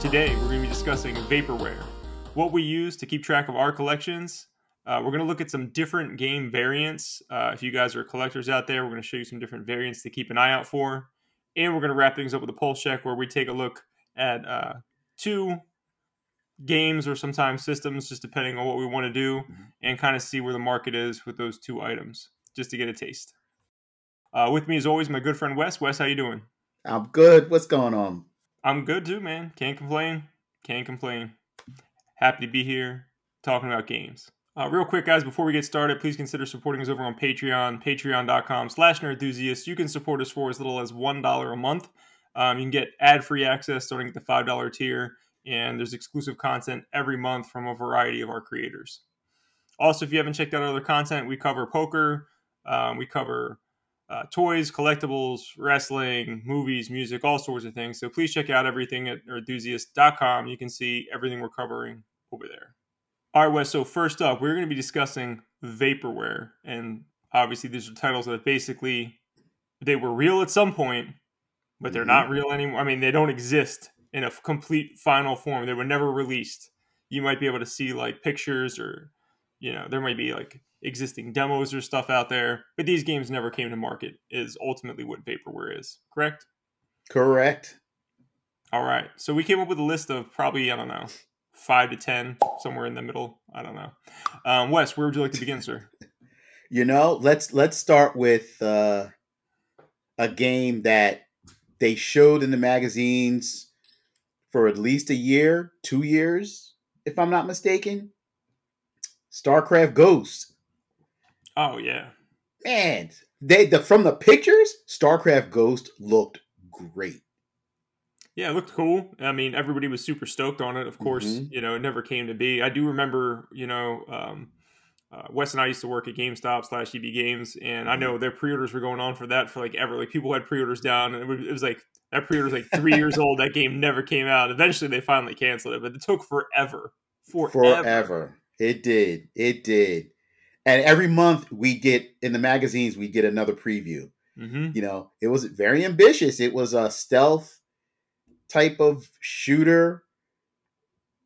today we're going to be discussing vaporware, what we use to keep track of our collections. Uh, we're going to look at some different game variants. Uh, if you guys are collectors out there, we're going to show you some different variants to keep an eye out for. And we're going to wrap things up with a pulse check where we take a look at uh, two games or sometimes systems, just depending on what we want to do, and kind of see where the market is with those two items, just to get a taste. Uh, with me, as always, my good friend Wes. Wes, how you doing? I'm good. What's going on? I'm good too, man. Can't complain. Can't complain. Happy to be here talking about games. Uh, real quick, guys, before we get started, please consider supporting us over on Patreon, patreon.com slash nerdthusiast. You can support us for as little as $1 a month. Um, you can get ad-free access starting at the $5 tier, and there's exclusive content every month from a variety of our creators. Also, if you haven't checked out other content, we cover poker, um, we cover uh, toys, collectibles, wrestling, movies, music, all sorts of things. So please check out everything at nerdthusiast.com. You can see everything we're covering over there. All right, Wes. So first up, we're going to be discussing vaporware, and obviously these are titles that basically they were real at some point, but they're Mhm. not real anymore. I mean, they don't exist in a complete final form. They were never released. You might be able to see like pictures, or you know, there might be like existing demos or stuff out there, but these games never came to market. Is ultimately what vaporware is. Correct. Correct. All right. So we came up with a list of probably I don't know five to ten, somewhere in the middle. I don't know. Um, Wes, where would you like to begin, sir? You know, let's let's start with uh, a game that they showed in the magazines for at least a year, two years, if I'm not mistaken. StarCraft Ghost. Oh yeah, Man, they the from the pictures, StarCraft Ghost looked great. yeah, it looked cool. I mean, everybody was super stoked on it. Of course, Mhm. you know, it never came to be. I do remember, you know. Um, uh, Wes and I used to work at GameStop slash EB Games, and I know their pre-orders were going on for that for like ever. Like people had pre-orders down, and it was, it was like that pre-order was like three years old. That game never came out. Eventually, they finally canceled it, but it took forever. Forever. Forever. It did. It did. And every month we get in the magazines, we get another preview. hmm you know it was very ambitious. It was a stealth type of shooter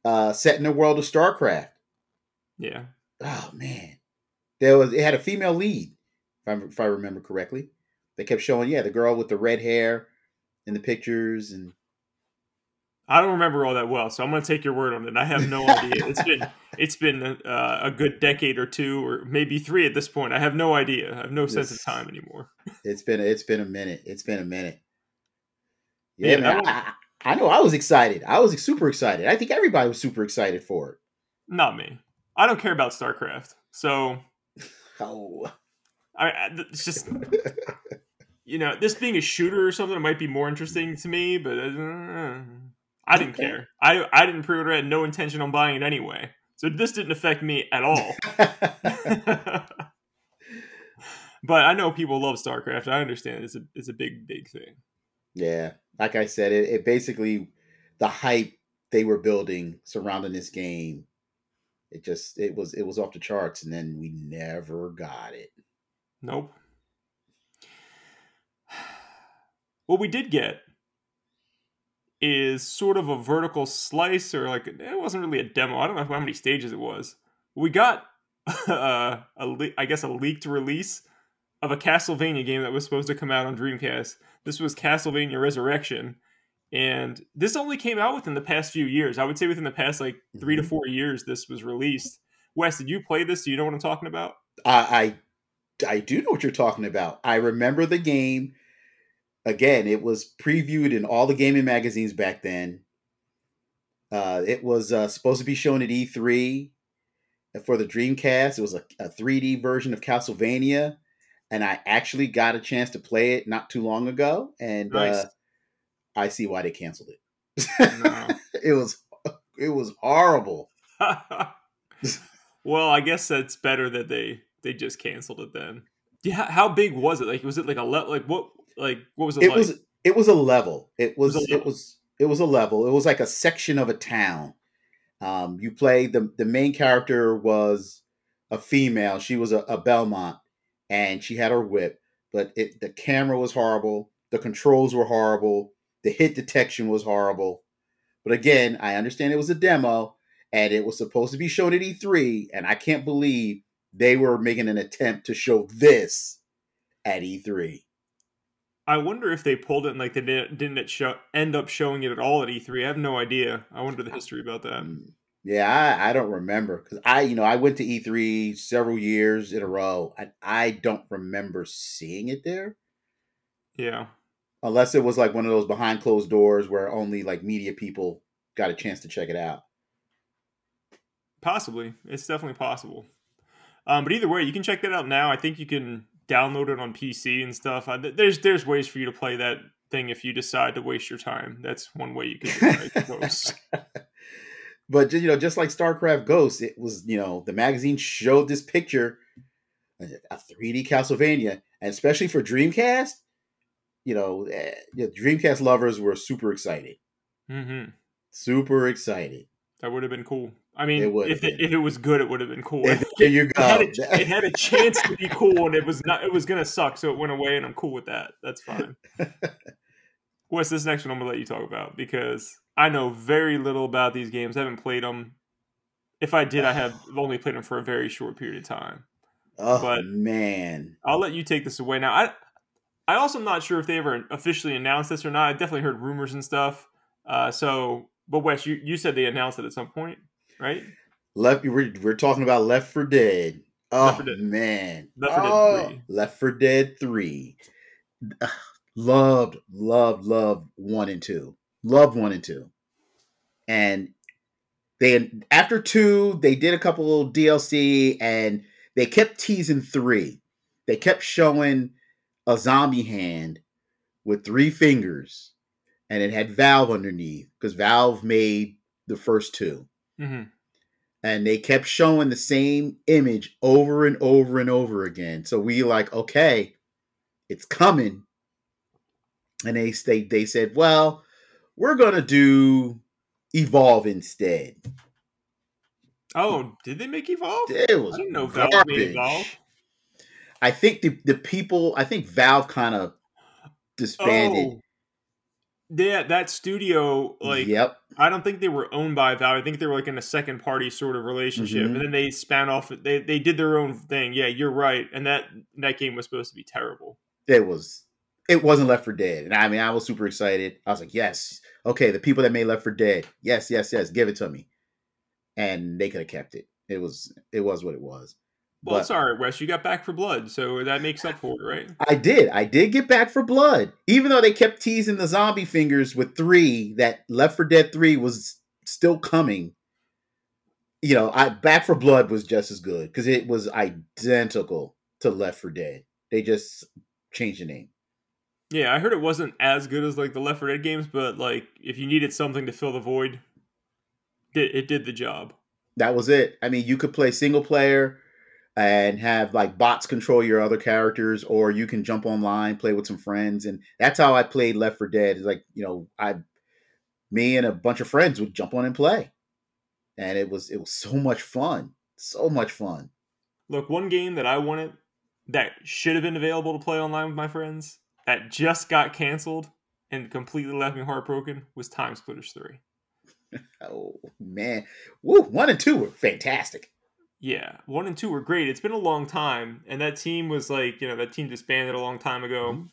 uh set in the world of starcraft. Yeah. oh man. There was it had a female lead if I, if I remember correctly. They kept showing yeah the girl with the red hair in the pictures and I don't remember all that well, so I'm going to take your word on it. I have no idea. It's been it's been uh, a good decade or two, or maybe three at this point. I have no idea. I have no sense of time anymore. it's been it's been a minute it's been a minute Yeah, man, I, I I know i was excited i was super excited i think everybody was super excited for it Not me. I don't care about StarCraft, so oh I, I it's just you know this being a shooter or something it might be more interesting to me, but uh, I didn't Okay. care. I I didn't pre-order it. Had no intention on buying it anyway, so this didn't affect me at all. but I know people love StarCraft. I understand it's a it's a big big thing. Yeah, like I said, it, it basically the hype they were building surrounding this game. It just it was it was off the charts, and then we never got it. Nope. What we did get is sort of a vertical slice, or like it wasn't really a demo. I don't know how many stages it was. We got uh, a le- I guess a leaked release of a Castlevania game that was supposed to come out on Dreamcast. This was Castlevania Resurrection, and this only came out within the past few years. I would say within the past like 3 to Mhm. four years, this was released. Wes, did you play this? Do you know what I'm talking about? I, I I do know what you're talking about. I remember the game. Again, it was previewed in all the gaming magazines back then. Uh, it was uh, supposed to be shown at E3 for the Dreamcast. It was a, a 3D version of Castlevania, and I actually got a chance to play it not too long ago. And Nice. uh, I see why they canceled it. No. it was it was horrible. well, I guess that's better that they they just canceled it then. Yeah, how big was it? Like, was it like a le- like what like what was it, It like? was it was a level. It was was a it was it was a level. It was like a section of a town. Um, you play the the main character was a female. She was a, a Belmont, and she had her whip. But it the camera was horrible. The controls were horrible. The hit detection was horrible. But again, I understand it was a demo and it was supposed to be shown at E3, and I can't believe they were making an attempt to show this at E3. I wonder if they pulled it and like they didn't didn't it show, end up showing it at all at E3. I have no idea. I wonder the history about that. Mm. Yeah, I, I don't remember because I, you know, I went to E3 several years in a row. and I don't remember seeing it there. Yeah, unless it was like one of those behind closed doors where only like media people got a chance to check it out. Possibly, it's definitely possible. Um, but either way, you can check that out now. I think you can download it on PC and stuff. I, there's there's ways for you to play that thing if you decide to waste your time. That's one way you can do it. but you know, just like StarCraft Ghost, it was you know the magazine showed this picture, a 3D Castlevania, and especially for Dreamcast, you know, eh, Dreamcast lovers were super excited. Mm-hmm. Super excited. That would have been cool. I mean, it if it, if it was good, it would have been cool. There you go. It had, a, it had, a, chance to be cool, and it was not. It was gonna suck, so it went away, and I'm cool with that. That's fine. What's this next one? I'm gonna let you talk about because I know very little about these games. I haven't played them. If I did, I have only played them for a very short period of time. Oh but man, I'll let you take this away now. I I also am not sure if they ever officially announced this or not. I definitely heard rumors and stuff. Uh, so, but Wes, you, you said they announced it at some point right? Left. We're, we're talking about Left 4 Dead. Oh Left Dead. man, Left for oh, Dead Three. Left 4 Dead Three. loved, loved, loved one and two. Loved one and two. And they after two, they did a couple little DLC and they kept teasing three. They kept showing a zombie hand with three fingers, and it had Valve underneath because Valve made the first 2 mm-hmm. And they kept showing the same image over and over and over again. So we like, okay, it's coming. And they they, they said, well, we're gonna do Evolve instead. Oh, did they make Evolve? It was I didn't know garbage. Valve made Evolve. I think the the people, I think Valve kind of disbanded. Oh, yeah, that studio, like, yep. I don't think they were owned by Valve. I think they were like in a second party sort of relationship, mm-hmm. and then they span off. They they did their own thing. Yeah, you're right. And that that game was supposed to be terrible. It was. It wasn't Left 4 Dead, and I mean, I was super excited. I was like, yes, okay, the people that made Left 4 Dead, yes, yes, yes, give it to me, and they could have kept it. It was. It was what it was. Well, but, sorry, Wes. You got Back 4 Blood, so that makes up for it, right? I did. I did get Back 4 Blood, even though they kept teasing the zombie fingers with three. That Left 4 Dead Three was still coming. You know, I Back 4 Blood was just as good because it was identical to Left 4 Dead. They just changed the name. Yeah, I heard it wasn't as good as like the Left 4 Dead games, but like if you needed something to fill the void, it, it did the job. That was it. I mean, you could play single player and have like bots control your other characters, or you can jump online, play with some friends, and that's how I played Left 4 Dead. Is like you know, I, me and a bunch of friends would jump on and play, and it was it was so much fun, so much fun. Look, one game that I wanted that should have been available to play online with my friends that just got canceled and completely left me heartbroken was Time Splitters Three. oh man, Woo, one and two were fantastic. Yeah, one and two were great. It's been a long time, and that team was like, you know, that team disbanded a long time ago, mm-hmm.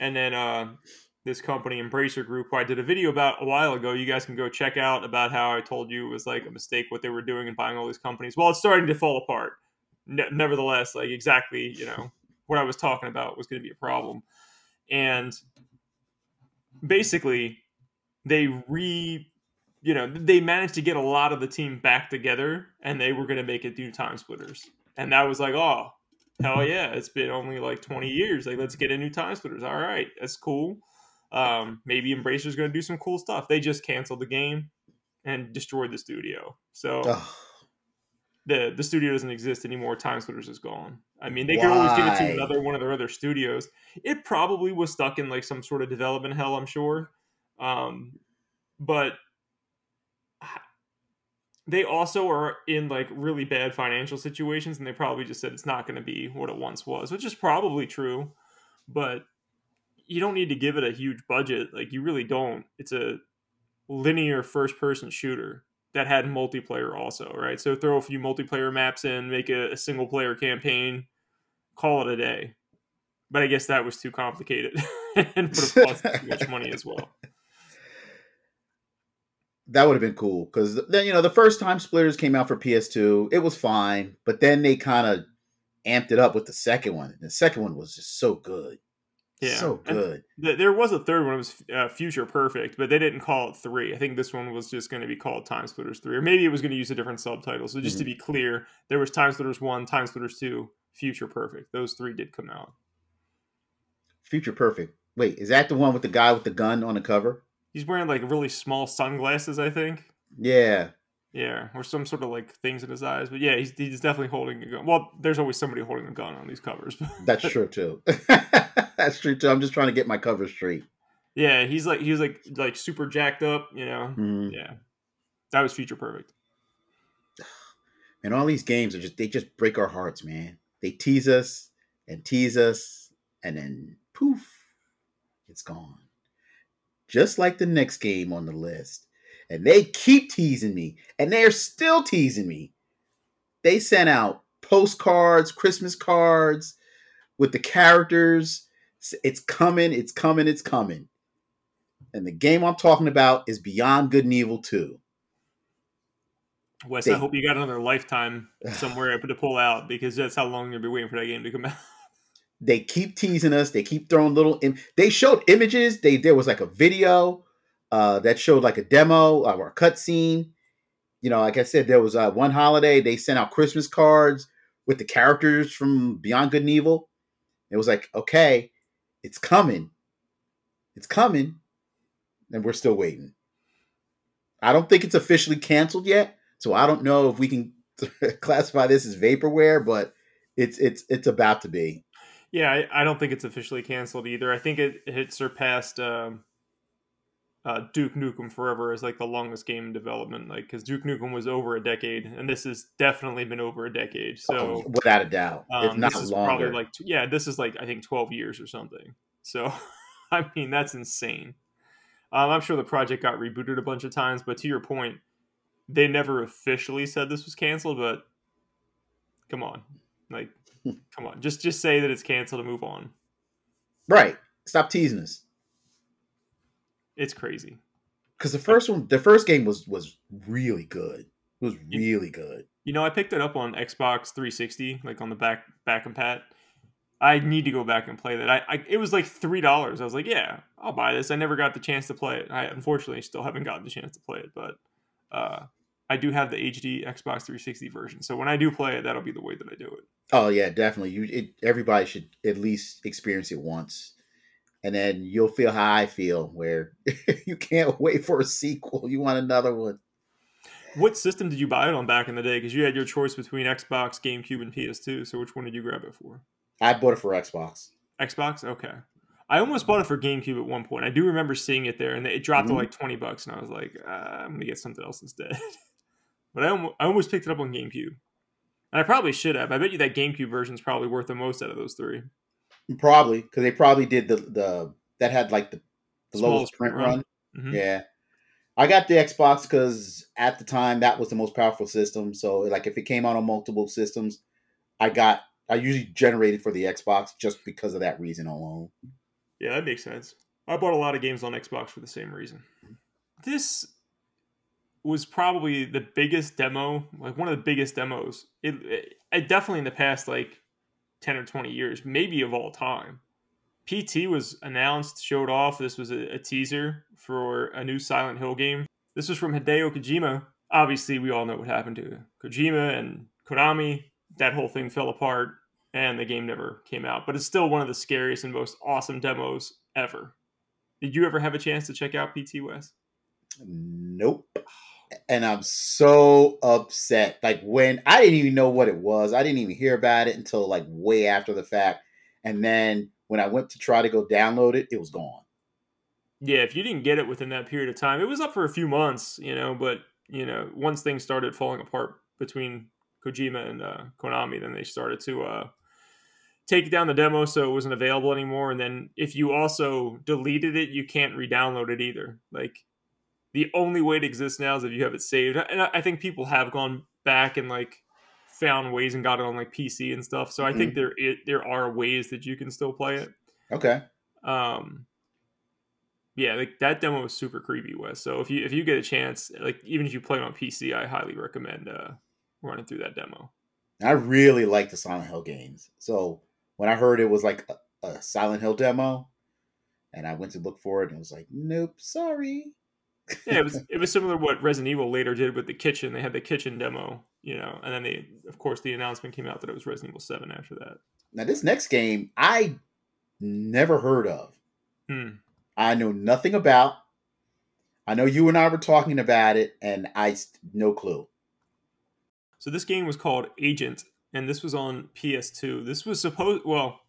and then uh, this company, Embracer Group, who I did a video about a while ago. You guys can go check out about how I told you it was like a mistake what they were doing and buying all these companies. Well, it's starting to fall apart. Ne- nevertheless, like exactly, you know, what I was talking about was going to be a problem, and basically, they re you know, they managed to get a lot of the team back together and they were going to make it do time splitters. And that was like, oh, hell yeah, it's been only like 20 years. Like, let's get a new time splitters. All right, that's cool. Um, maybe Embracer's going to do some cool stuff. They just canceled the game and destroyed the studio. So the the studio doesn't exist anymore. Time Splitters is gone. I mean, they Why? could always give it to another one of their other studios. It probably was stuck in like some sort of development hell, I'm sure. Um, but they also are in like really bad financial situations and they probably just said it's not going to be what it once was which is probably true but you don't need to give it a huge budget. Like you really don't. It's a linear first person shooter that had multiplayer also, right? So throw a few multiplayer maps in, make a, a single player campaign, call it a day. But I guess that was too complicated and would have cost too much money as well. That would have been cool because then you know the first time Splitters came out for PS2, it was fine, but then they kind of amped it up with the second one. The second one was just so good. Yeah, so good. Th- there was a third one. It was uh, Future Perfect, but they didn't call it three. I think this one was just going to be called Time Splitters three, or maybe it was going to use a different subtitle. So just mm-hmm. to be clear, there was Time Splitters one, Time Splitters two, Future Perfect. Those three did come out. Future Perfect. Wait, is that the one with the guy with the gun on the cover? He's wearing like really small sunglasses, I think. Yeah. Yeah, or some sort of like things in his eyes. But yeah, he's, he's definitely holding a gun. Well, there's always somebody holding a gun on these covers. That's true too. That's true too. I'm just trying to get my cover straight. Yeah, he's like he's like like super jacked up, you know. Mm-hmm. Yeah, that was future perfect. And all these games are just they just break our hearts, man. They tease us and tease us, and then poof, it's gone. Just like the next game on the list. And they keep teasing me, and they're still teasing me. They sent out postcards, Christmas cards with the characters. It's coming, it's coming, it's coming. And the game I'm talking about is Beyond Good and Evil 2. Wes, they, I hope you got another lifetime somewhere to pull out because that's how long you'll be waiting for that game to come out. They keep teasing us. They keep throwing little. Im- they showed images. They there was like a video uh, that showed like a demo or a cutscene. You know, like I said, there was uh, one holiday they sent out Christmas cards with the characters from Beyond Good and Evil. It was like, okay, it's coming, it's coming, and we're still waiting. I don't think it's officially canceled yet, so I don't know if we can classify this as vaporware, but it's it's it's about to be. Yeah, I, I don't think it's officially canceled either. I think it, it surpassed um, uh, Duke Nukem Forever as like the longest game in development. Like because Duke Nukem was over a decade, and this has definitely been over a decade. So oh, without a doubt, um, if not this is longer. probably like yeah, this is like I think twelve years or something. So I mean that's insane. Um, I'm sure the project got rebooted a bunch of times, but to your point, they never officially said this was canceled. But come on, like Come on, just just say that it's canceled and move on. Right. Stop teasing us. It's crazy. Because the first one, the first game was was really good. It was really good. You know, I picked it up on Xbox 360, like on the back back and pat. I need to go back and play that. I, I it was like three dollars. I was like, yeah, I'll buy this. I never got the chance to play it. I unfortunately still haven't gotten the chance to play it, but uh, I do have the HD Xbox 360 version. So when I do play it, that'll be the way that I do it. Oh yeah, definitely. You it, everybody should at least experience it once, and then you'll feel how I feel, where you can't wait for a sequel. You want another one. What system did you buy it on back in the day? Because you had your choice between Xbox, GameCube, and PS2. So which one did you grab it for? I bought it for Xbox. Xbox, okay. I almost bought it for GameCube at one point. I do remember seeing it there, and it dropped mm-hmm. to like twenty bucks, and I was like, uh, I'm gonna get something else instead. but I almost, I almost picked it up on GameCube. And I probably should have. I bet you that GameCube version is probably worth the most out of those three. Probably because they probably did the the that had like the, the lowest print run. run. Mm-hmm. Yeah, I got the Xbox because at the time that was the most powerful system. So like if it came out on multiple systems, I got I usually generated for the Xbox just because of that reason alone. Yeah, that makes sense. I bought a lot of games on Xbox for the same reason. This was probably the biggest demo, like one of the biggest demos. It, it, it, definitely in the past like ten or twenty years, maybe of all time. PT was announced, showed off. This was a, a teaser for a new Silent Hill game. This was from Hideo Kojima. Obviously, we all know what happened to Kojima and Konami. That whole thing fell apart, and the game never came out. But it's still one of the scariest and most awesome demos ever. Did you ever have a chance to check out PT Wes? Nope and I'm so upset. Like when I didn't even know what it was, I didn't even hear about it until like way after the fact. And then when I went to try to go download it, it was gone. Yeah, if you didn't get it within that period of time, it was up for a few months, you know, but you know, once things started falling apart between Kojima and uh, Konami, then they started to uh, take down the demo so it wasn't available anymore. And then if you also deleted it, you can't re-download it either. Like the only way it exists now is if you have it saved. And I think people have gone back and like found ways and got it on like PC and stuff. So I mm-hmm. think there it, there are ways that you can still play it. Okay. Um. Yeah, like that demo was super creepy, Wes. So if you if you get a chance, like even if you play it on PC, I highly recommend uh running through that demo. I really like the Silent Hill games. So when I heard it was like a, a Silent Hill demo, and I went to look for it and was like, nope, sorry. Yeah, it was it was similar to what Resident Evil later did with the kitchen. They had the kitchen demo, you know, and then they, of course, the announcement came out that it was Resident Evil Seven after that. Now, this next game I never heard of. Hmm. I know nothing about. I know you and I were talking about it, and I no clue. So this game was called Agent, and this was on PS2. This was supposed well,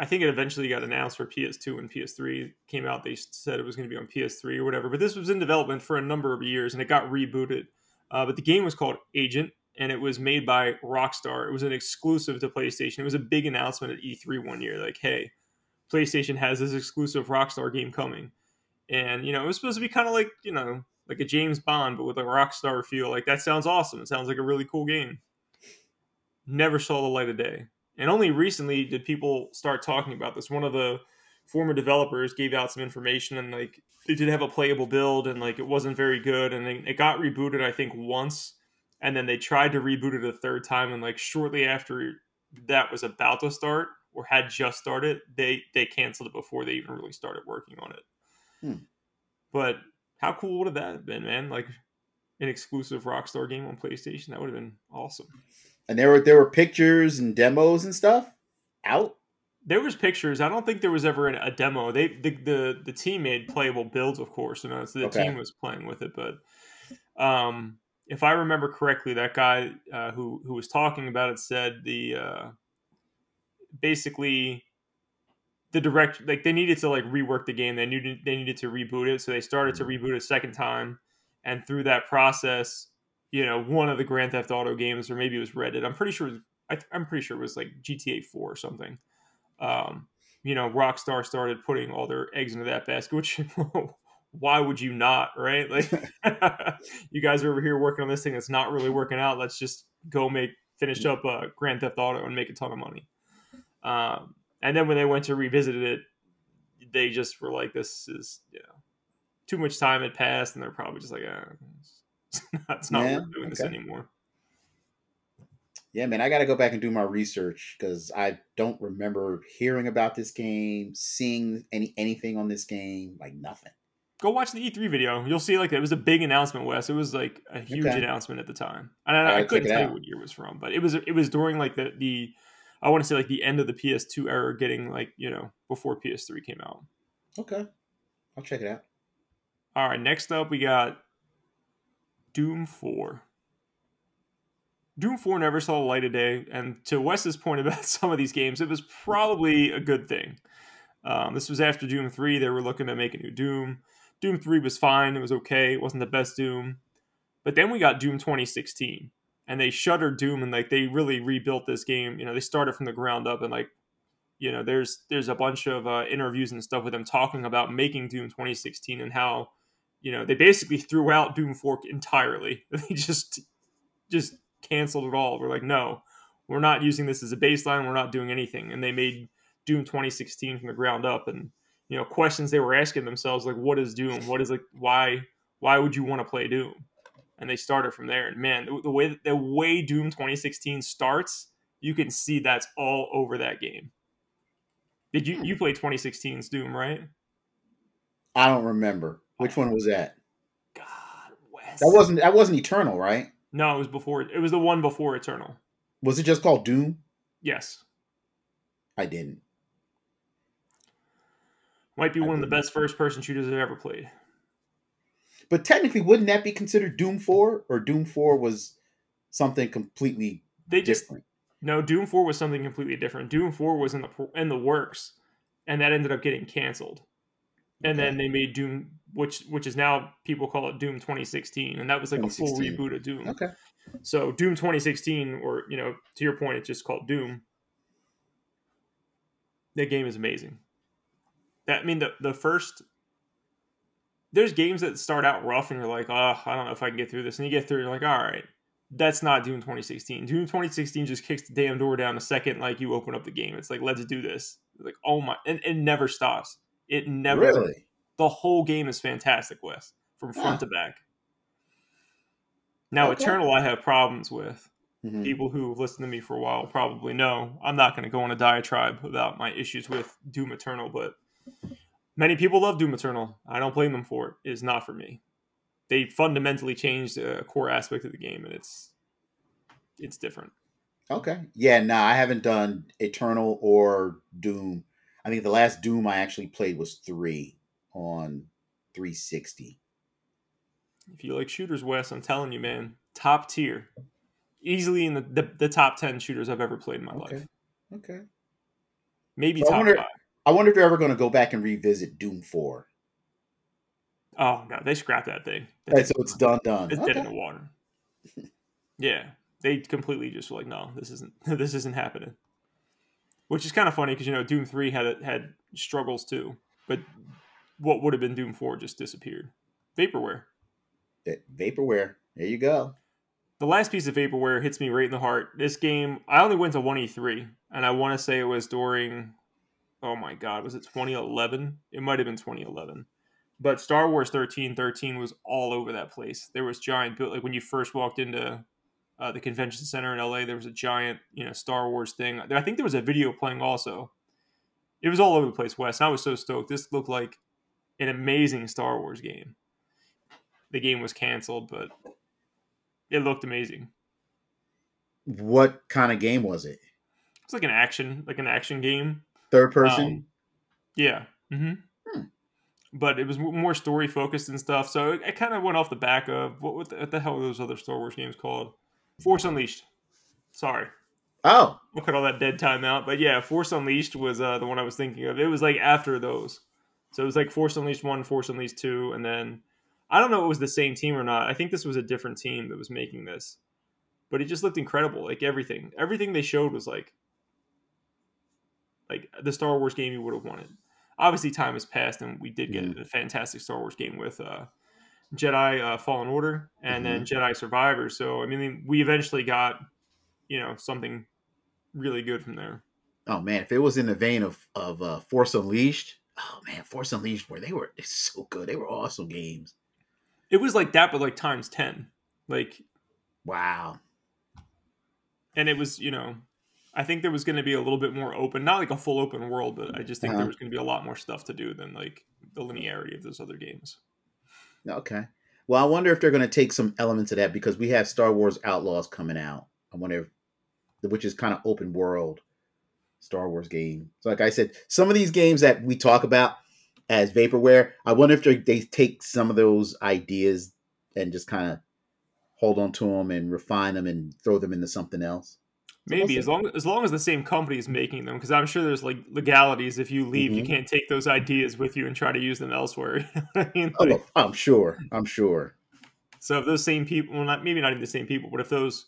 I think it eventually got announced for PS2 and PS3 came out. They said it was going to be on PS3 or whatever, but this was in development for a number of years, and it got rebooted. Uh, but the game was called Agent, and it was made by Rockstar. It was an exclusive to PlayStation. It was a big announcement at E3 one year, like, "Hey, PlayStation has this exclusive Rockstar game coming," and you know it was supposed to be kind of like you know like a James Bond, but with a Rockstar feel. Like that sounds awesome. It sounds like a really cool game. Never saw the light of day, and only recently did people start talking about this. One of the former developers gave out some information, and like they did have a playable build, and like it wasn't very good, and it got rebooted I think once, and then they tried to reboot it a third time, and like shortly after that was about to start or had just started, they they canceled it before they even really started working on it. Hmm. But how cool would have that have been, man? Like an exclusive Rockstar game on PlayStation. That would have been awesome. And there were there were pictures and demos and stuff out. There was pictures. I don't think there was ever a demo. They the the, the team made playable builds, of course, and so the okay. team was playing with it. But um, if I remember correctly, that guy uh, who who was talking about it said the uh, basically the direct like they needed to like rework the game. They needed they needed to reboot it, so they started to mm-hmm. reboot a second time. And through that process, you know, one of the Grand Theft Auto games, or maybe it was Red Dead. I'm pretty sure. I, am pretty sure it was like GTA 4 or something. Um, you know, Rockstar started putting all their eggs into that basket. Which, why would you not? Right? Like, you guys are over here working on this thing that's not really working out. Let's just go make finish up uh, Grand Theft Auto and make a ton of money. Um, and then when they went to revisit it, they just were like, "This is you know too much time had passed," and they're probably just like, oh, "It's not, it's not yeah, worth doing okay. this anymore." Yeah, man, I got to go back and do my research because I don't remember hearing about this game, seeing any anything on this game, like nothing. Go watch the E3 video. You'll see like it was a big announcement, Wes. It was like a huge okay. announcement at the time. And I, I couldn't tell you what year it was from, but it was it was during like the the I want to say like the end of the PS2 era, getting like you know before PS3 came out. Okay, I'll check it out. All right, next up we got Doom Four. Doom 4 never saw the light of day, and to Wes's point about some of these games, it was probably a good thing. Um, this was after Doom 3. They were looking to make a new Doom. Doom 3 was fine. It was okay. It wasn't the best Doom. But then we got Doom 2016 and they shuttered Doom and like they really rebuilt this game. You know, they started from the ground up and like, you know, there's there's a bunch of uh, interviews and stuff with them talking about making Doom 2016 and how, you know, they basically threw out Doom 4 entirely. They just just canceled it all. We're like, no, we're not using this as a baseline. We're not doing anything. And they made Doom 2016 from the ground up. And you know, questions they were asking themselves like, what is Doom? What is like, why why would you want to play Doom? and they started from there. And man, the way the way Doom 2016 starts, you can see that's all over that game. Did you you play 2016's Doom, right? I don't remember. Which one was that? God, Wes. That wasn't that wasn't Eternal, right? No, it was before it was the one before Eternal. Was it just called Doom? Yes. I didn't. Might be I one didn't. of the best first person shooters I've ever played. But technically, wouldn't that be considered Doom Four, or Doom Four was something completely they just, different? No, Doom Four was something completely different. Doom Four was in the in the works, and that ended up getting canceled. And okay. then they made Doom, which which is now people call it Doom 2016, and that was like a full reboot of Doom. Okay. So Doom 2016, or you know, to your point, it's just called Doom. That game is amazing. That I mean the the first there's games that start out rough and you're like, oh, I don't know if I can get through this. And you get through, and you're like, all right, that's not Doom 2016. Doom 2016 just kicks the damn door down the second like you open up the game. It's like, let's do this. Like, oh my, and it never stops. It never. Really? The whole game is fantastic, Wes, from front Huh. to back. Now, Okay. Eternal, I have problems with. Mhm. People who have listened to me for a while probably know I'm not going to go on a diatribe about my issues with Doom Eternal, but many people love Doom Eternal. I don't blame them for it. It is not for me. They fundamentally changed a core aspect of the game, and it's it's different. Okay. Yeah, nah, I haven't done Eternal or Doom. I think the last Doom I actually played was three on 360. If you like shooters, Wes, I'm telling you, man, top tier, easily in the the, the top ten shooters I've ever played in my Okay. life. Okay. Maybe So I wonder- five. I wonder if they're ever going to go back and revisit Doom 4. Oh god, they scrapped that thing. Right, so it's done, done. It's dead in the water. yeah, they completely just were like, no, this isn't this isn't happening. Which is kind of funny because you know Doom Three had had struggles too, but what would have been Doom Four just disappeared. Vaporware. Vaporware. There you go. The last piece of vaporware hits me right in the heart. This game, I only went to one E3, and I want to say it was during, oh my god, was it 2011? It might have been 2011. But Star Wars 1313 was all over that place. There was giant, like when you first walked into uh, the convention center in LA, there was a giant, you know, Star Wars thing. I think there was a video playing also. It was all over the place, Wes. And I was so stoked. This looked like an amazing Star Wars game. The game was canceled, but it looked amazing. What kind of game was it? It's like an action, like an action game. Third person? Um, yeah. hmm Hmm. But it was more story focused and stuff. So it, it kind of went off the back of what, what, the, what the hell were those other Star Wars games called? Force Unleashed. Sorry, oh, we'll cut all that dead time out. But yeah, Force Unleashed was uh, the one I was thinking of. It was like after those. So it was like Force Unleashed 1, Force Unleashed 2, and then I don't know if it was the same team or not. I think this was a different team that was making this. But it just looked incredible. Like everything. Everything they showed was like like the Star Wars game you would have wanted. Obviously time has passed and we did get Mhm. a fantastic Star Wars game with uh Jedi uh, Fallen Order and then Jedi Survivor. So I mean we eventually got, you know, something really good from there. oh man, if it was in the vein of of uh, Force Unleashed, oh man, Force Unleashed, where they were so good. They were awesome games. It was like that, but like times ten. Like, Wow. and it was you know, I think there was going to be a little bit more open, not like a full open world, but I just think Uh-huh. there was going to be a lot more stuff to do than like the linearity of those other games. Okay. Well, I wonder if they're going to take some elements of that because we have Star Wars Outlaws coming out. I wonder if, which is kind of open world Star Wars game. So, like I said, some of these games that we talk about as vaporware, I wonder if they, they take some of those ideas and just kind of hold on to them and refine them and throw them into something else. Maybe see. as long as long as the same company is making them, because I'm sure there's like legalities. If you leave, you Mhm. can't take those ideas with you and try to use them elsewhere. You know I mean? Oh, Like, I'm sure. I'm sure. So if those same people, well, not maybe not even the same people, but if those,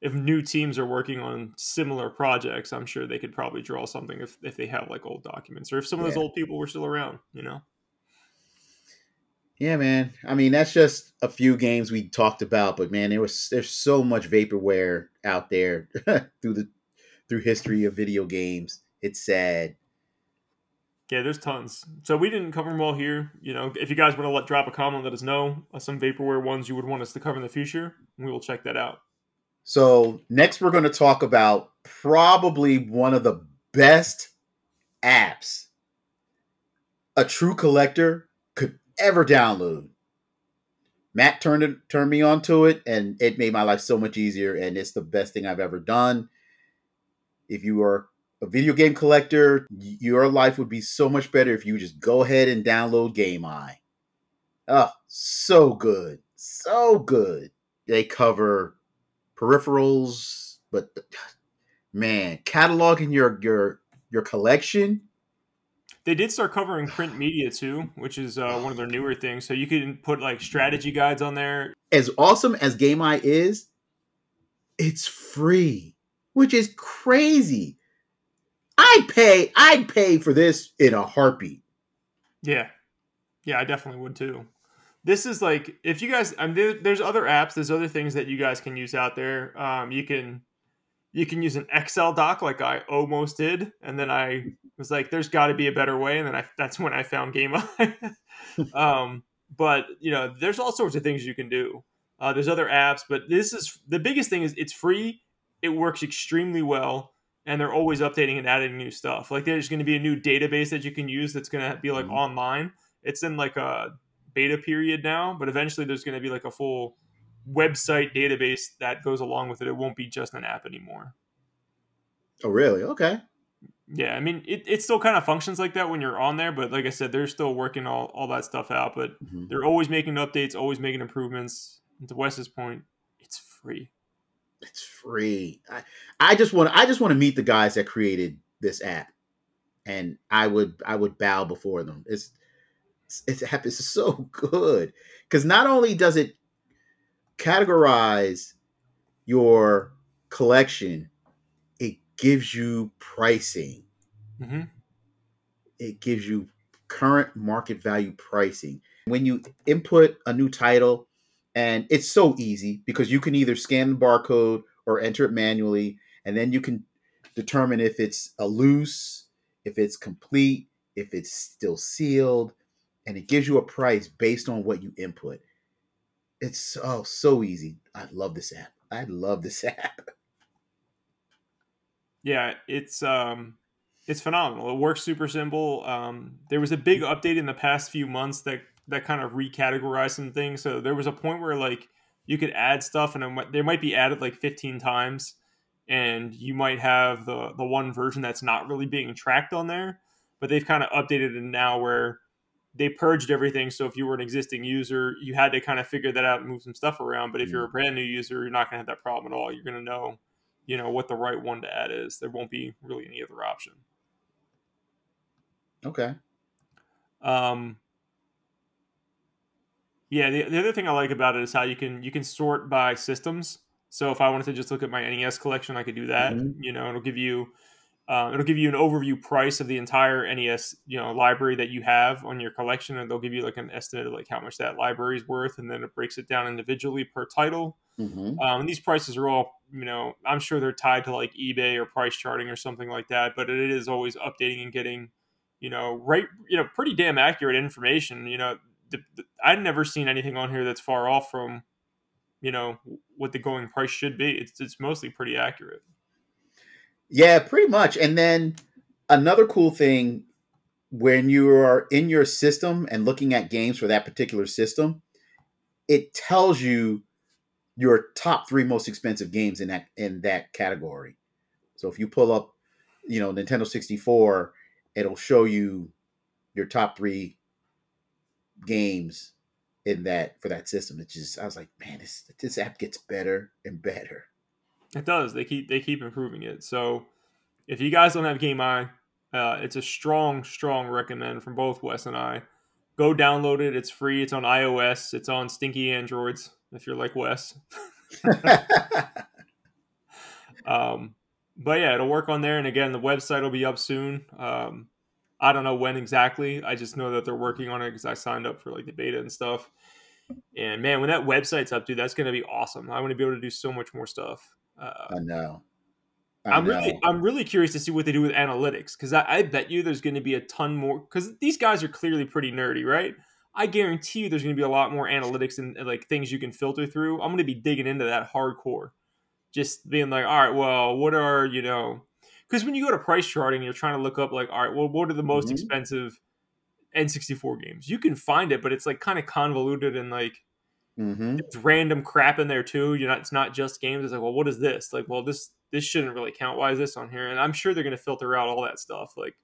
if new teams are working on similar projects, I'm sure they could probably draw something if if they have like old documents, or if some of those old people were still around. You know, Yeah, man. I mean, that's just a few games we talked about, but man, there was there's so much vaporware out there through the through history of video games. It's sad. yeah, there's tons. So we didn't cover them all here. You know, if you guys want to let drop a comment, let us know uh, some vaporware ones you would want us to cover in the future, we will check that out. So next, we're going to talk about probably one of the best apps a true collector could ever download. Matt turned it, turned me onto it, and it made my life so much easier. And it's the best thing I've ever done. If you are a video game collector, your life would be so much better if you just go ahead and download Gameye. Oh, so good, so good. They cover peripherals, but man, cataloging your your your collection. They did start covering print media too, which is uh, one of their newer things. So you can put like strategy guides on there. As awesome as Gameye is, it's free, which is crazy. I'd pay. I'd pay for this in a heartbeat. Yeah, yeah, I definitely would too. This is like if you guys, I mean, there, there's other apps, there's other things that you guys can use out there. Um, you can you can use an Excel doc like I almost did, and then I was like, "There's got to be a better way," and then I that's when I found Game um, but you know, there's all sorts of things you can do. Uh, there's other apps, but this is the biggest thing is it's free. It works extremely well, and they're always updating and adding new stuff. Like there's going to be a new database that you can use that's going to be like mm-hmm. online. It's in like a beta period now, but eventually there's going to be like a full website database that goes along with it. It won't be just an app anymore. Oh, really? Okay. Yeah, I mean, it, it still kind of functions like that when you're on there, but like I said, they're still working all, all that stuff out. But mm-hmm. they're always making updates, always making improvements. And to Wes's point, it's free. It's free. I, I just want I just want to meet the guys that created this app, and I would I would bow before them. It's it's app is so good because not only does it categorize your collection, it gives you pricing. Mm-hmm. It gives you current market value pricing. When you input a new title, and it's so easy because you can either scan the barcode or enter it manually, and then you can determine if it's a loose, if it's complete, if it's still sealed, and it gives you a price based on what you input. It's oh so easy. I love this app. I love this app. Yeah, it's um it's phenomenal. It works super simple. Um, there was a big update in the past few months that that kind of recategorized some things. So there was a point where like you could add stuff and might, they might be added like 15 times, and you might have the the one version that's not really being tracked on there. But they've kind of updated it now where they purged everything. So if you were an existing user, you had to kind of figure that out and move some stuff around. But if you're a mm. brand new user, you're not going to have that problem at all. You're going to know, you know, what the right one to add is. There won't be really any other option. Okay. Um. Yeah, the, the other thing I like about it is how you can you can sort by systems. So if I wanted to just look at my NES collection, I could do that. Mm-hmm. You know, it'll give you uh, it'll give you an overview price of the entire NES, you know, library that you have on your collection, and they'll give you like an estimate of like how much that library is worth, and then it breaks it down individually per title. Mm-hmm. Um, and these prices are all, you know, I'm sure they're tied to like eBay or price charting or something like that, but it is always updating and getting, you know, right, you know, pretty damn accurate information. You know, the, the, I've never seen anything on here that's far off from, you know, what the going price should be. It's it's mostly pretty accurate. Yeah, pretty much. And then another cool thing when you are in your system and looking at games for that particular system, it tells you your top three most expensive games in that in that category. So if you pull up, you know, Nintendo 64, it'll show you your top three games in that for that system. It's just I was like, man, this this app gets better and better. It does. They keep they keep improving it. So if you guys don't have Gameye, uh, it's a strong, strong recommend from both Wes and I. Go download it. It's free. It's on iOS. It's on stinky Androids. If you're like Wes. um, but yeah, it'll work on there. And again, the website will be up soon. Um, I don't know when exactly. I just know that they're working on it because I signed up for like the beta and stuff. And man, when that website's up, dude, that's going to be awesome. I want to be able to do so much more stuff. Uh, I know. I am really, I'm really curious to see what they do with analytics because I, I bet you there's going to be a ton more. Because these guys are clearly pretty nerdy, right? I guarantee you there's going to be a lot more analytics and, and like things you can filter through. I'm going to be digging into that hardcore, just being like, all right, well, what are you know? Because when you go to price charting, you're trying to look up like, all right, well, what are the most mm-hmm. expensive N64 games? You can find it, but it's like kind of convoluted and like Mm-hmm. It's random crap in there too. You know, it's not just games. It's like, well, what is this? Like, well, this this shouldn't really count. Why is this on here? And I'm sure they're going to filter out all that stuff. Like,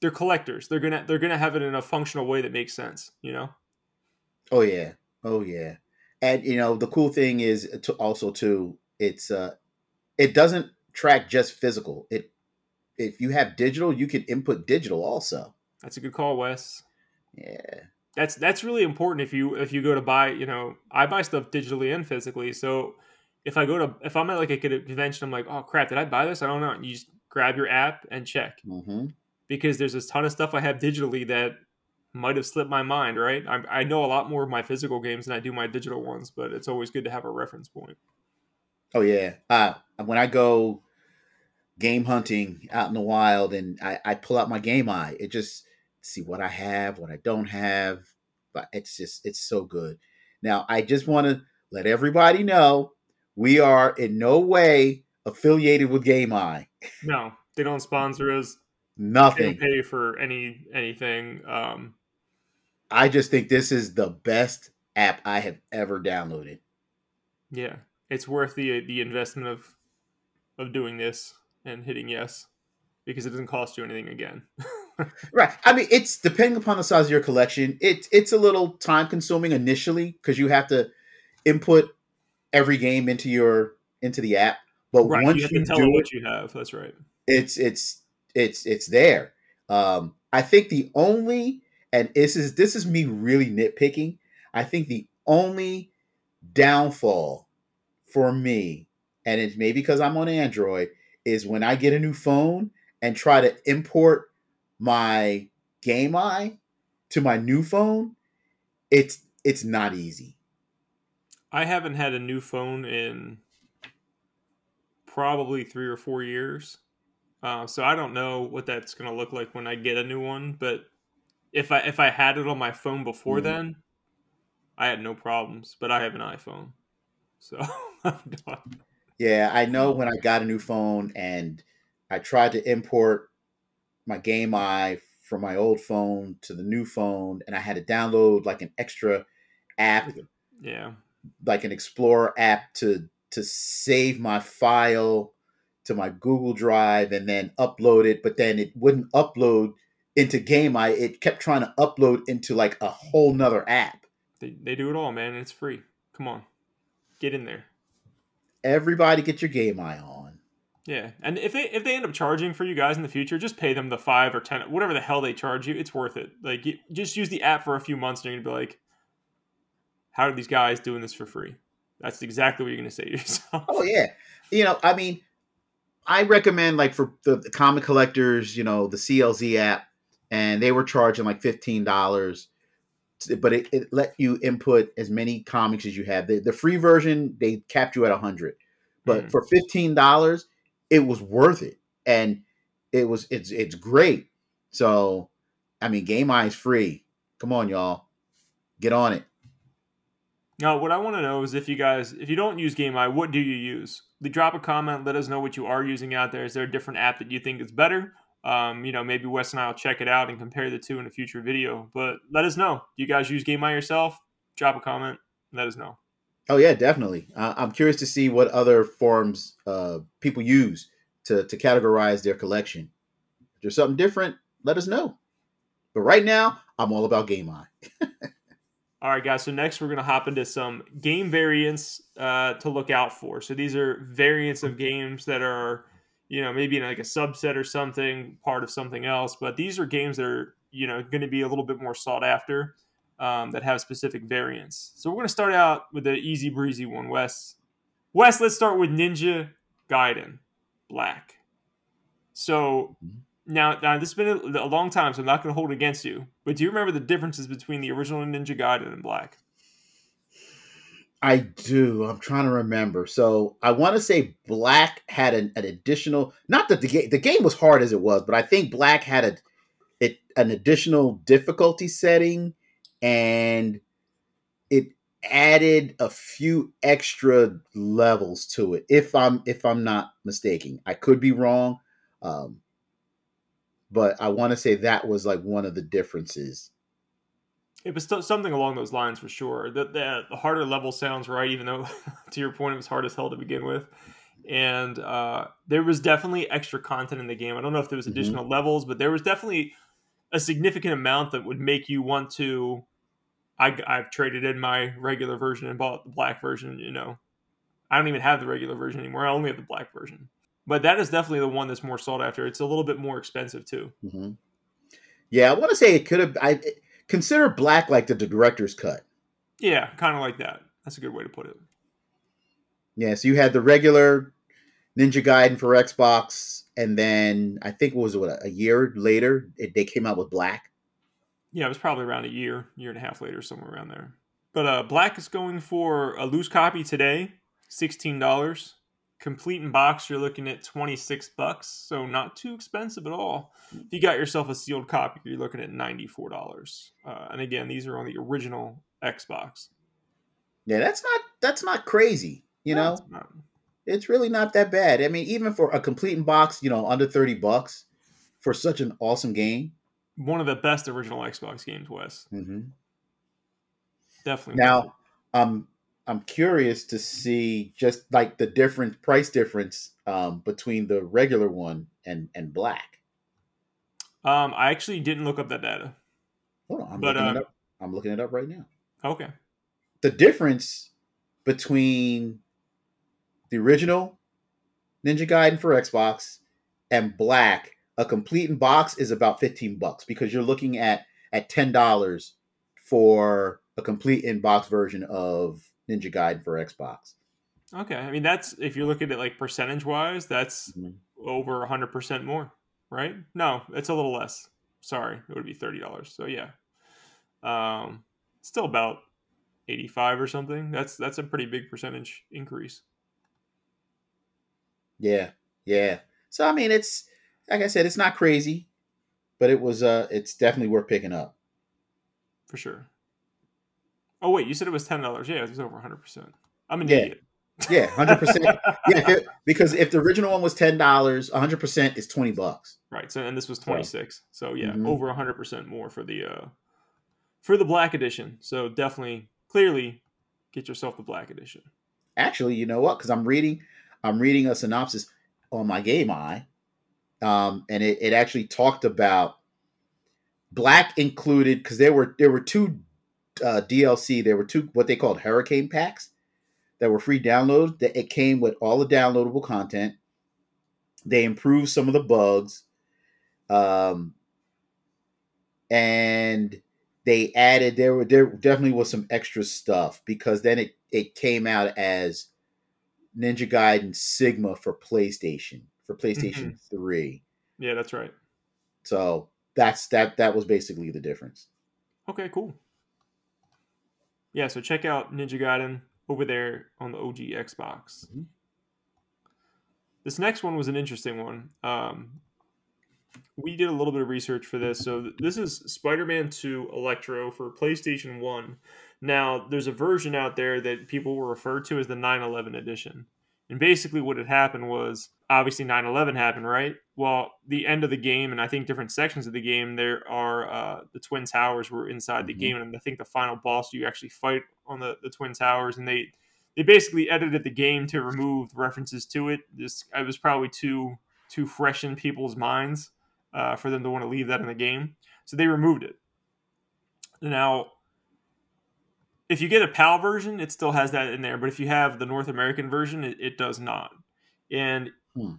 they're collectors. They're gonna they're gonna have it in a functional way that makes sense. You know. Oh yeah. Oh yeah. And you know the cool thing is to also too. It's uh, it doesn't track just physical. It if you have digital, you can input digital also. That's a good call, Wes. Yeah that's that's really important if you if you go to buy you know i buy stuff digitally and physically so if i go to if i'm at like a convention i'm like oh crap did i buy this i don't know and you just grab your app and check hmm because there's a ton of stuff I have digitally that might have slipped my mind. Right, I, I know a lot more of my physical games than I do my digital ones, but it's always good to have a reference point. Oh yeah. Uh, when I go game hunting out in the wild and I, I pull out my Gameye, it just see what I have, what I don't have. But it's just it's so good. Now I just want to let everybody know we are in no way affiliated with Gameye. No, they don't sponsor us. They Nothing. don't pay for any anything. Um, I just think this is the best app I have ever downloaded. yeah, it's worth the the investment of of doing this and hitting yes because it doesn't cost you anything again. Right. I mean, it's depending upon the size of your collection. It's it's a little time consuming initially because you have to input every game into your into the app. But right, once you have you, do it it, what you have. That's right. it's it's it's it's there. Um, I think the only and this is this is me really nitpicking. I think the only downfall for me, and it's maybe because I'm on Android, is when I get a new phone and try to import my Gameye to my new phone. It's it's not easy. I haven't had a new phone in probably three or four years, uh, so I don't know what that's going to look like when I get a new one. But if I if I had it on my phone before Mhm. then, I had no problems. But I have an iPhone, so Yeah, I know when I got a new phone and I tried to import my Gameye from my old phone to the new phone, and I had to download like an extra app, yeah, like an Explorer app to to save my file to my Google Drive and then upload it, but then it wouldn't upload into Gameye. It kept trying to upload into like a whole nother app. they they do it all, man. and It's free. Come on, get in there. Everybody get your Gameye on. Yeah, and if they if they end up charging for you guys in the future, just pay them the five or ten, whatever the hell they charge you. It's worth it. Like, you, just use the app for a few months, and you're gonna be like, "How are these guys doing this for free?" That's exactly what you're gonna say to yourself. Oh yeah, you know, I mean, I recommend like for the, the comic collectors, you know, the CLZ app, and they were charging like fifteen dollars, but it, it let you input as many comics as you have. The, the free version they capped you at a hundred, but Mhm. for fifteen dollars, it was worth it, and it was it's it's great. So, I mean, Gameye is free. Come on, y'all, get on it. Now, what I want to know is if you guys, if you don't use Gameye, what do you use? Drop a comment. Let us know what you are using out there. Is there a different app that you think is better? Um, you know, maybe Wes and I will check it out and compare the two in a future video. But let us know. Do you guys use Gameye yourself? Drop a comment. Let us know. Oh yeah, definitely. Uh, I'm curious to see what other forms uh, people use to to categorize their collection. If there's something different, let us know. But right now, I'm all about Gameye. All right, guys. So next, we're to hop into some game variants uh, to look out for. So these are variants of games that are, you know, maybe in like a subset or something, part of something else. But these are games that are, you know, going to be a little bit more sought after um, that have specific variants. So we're going to start out with the easy breezy one, Wes. Wes, let's start with Ninja Gaiden Black. So now, now this has been a, a long time, so I'm not going to hold against you. But do you remember the differences between the original Ninja Gaiden and Black? I do. I'm trying to remember. So I want to say Black had an, an additional. Not that the game the game was hard as it was, but I think Black had a it an additional difficulty setting, and it added a few extra levels to it. If I'm if I'm not mistaken, I could be wrong, um, but I want to say that was like one of the differences. It was something along those lines for sure. The, the, the harder level sounds right, even though, to your point, it was hard as hell to begin with. And uh, there was definitely extra content in the game. I don't know if there was Mhm. additional levels, but there was definitely a significant amount that would make you want to. I, I've traded in my regular version and bought the black version. You know, I don't even have the regular version anymore. I only have the black version. But that is definitely the one that's more sought after. It's a little bit more expensive too. hmm Yeah, I want to say it could have. I consider Black like the director's cut. Yeah, kind of like that. That's a good way to put it. Yeah, so you had the regular Ninja Gaiden for Xbox, and then I think it was what a year later it, they came out with Black. Yeah, it was probably around a year, year and a half later, somewhere around there. But uh, Black is going for a loose copy today, sixteen dollars. Complete in box, you're looking at twenty six bucks, so not too expensive at all. If you got yourself a sealed copy, you're looking at ninety four dollars. Uh, and again, these are on the original Xbox. Yeah, that's not that's not crazy. You No, know, it's really not that bad. I mean, even for a complete box, you know, under thirty bucks for such an awesome game. one of the best original Xbox games, Wes. hmm Definitely. Now, um, I'm curious to see just like the different price difference um, between the regular one and and black. um, I actually didn't look up that data. Hold on, I'm But, looking um, it up. I'm looking it up right now. Okay. The difference between the original Ninja Gaiden for Xbox and black, a complete in box is about 15 bucks because you're looking at at ten dollars for a complete in box version of Ninja Gaiden for Xbox. Okay. I mean, that's if you're looking at like percentage wise, that's Mhm. over 100% more, right? No, it's a little less. Sorry. It would be $30. So, yeah. Um, still about 85 or something. That's that's a pretty big percentage increase. Yeah, yeah. So I mean, it's like I said, it's not crazy, but it was uh, it's definitely worth picking up. For sure. Oh, wait, you said it was $10. Yeah, it was over 100%. I'm an Yeah. idiot. Yeah, hundred percent. Yeah, if because if the original one was ten dollars, hundred percent is twenty bucks. Right. So and this was 26. So yeah, Mhm. over 100% more for the uh for the black edition. So definitely clearly get yourself the black edition. Actually, you know what? Because I'm reading, I'm reading a synopsis on my Gameye, um, and it, it actually talked about black included because there were there were two uh, DLC. There were two what they called Hurricane packs that were free download. That it came with all the downloadable content. They improved some of the bugs, um, and they added there were there definitely was some extra stuff because then it it came out as Ninja Gaiden Sigma for PlayStation for PlayStation Three. Yeah, that's right. So that's that that was basically the difference. Okay, cool. Yeah, so check out Ninja Gaiden over there on the OG Xbox. Mhm. This next one was an interesting one. Um, we did a little bit of research for this. So th- this is Spider-Man 2 Electro for PlayStation 1. Now, there's a version out there that people will refer to as the 9 11 edition. And basically what had happened was obviously 9/11 happened, right? Well, the end of the game and I think different sections of the game there are uh, the twin towers were inside the Mhm. game and I think the final boss you actually fight on the, the twin towers and they they basically edited the game to remove references to it. This it was probably too too fresh in people's minds uh, for them to want to leave that in the game, so they removed it. Now, if you get a PAL version, it still has that in there, but if you have the North American version, it, it does not. And Hmm.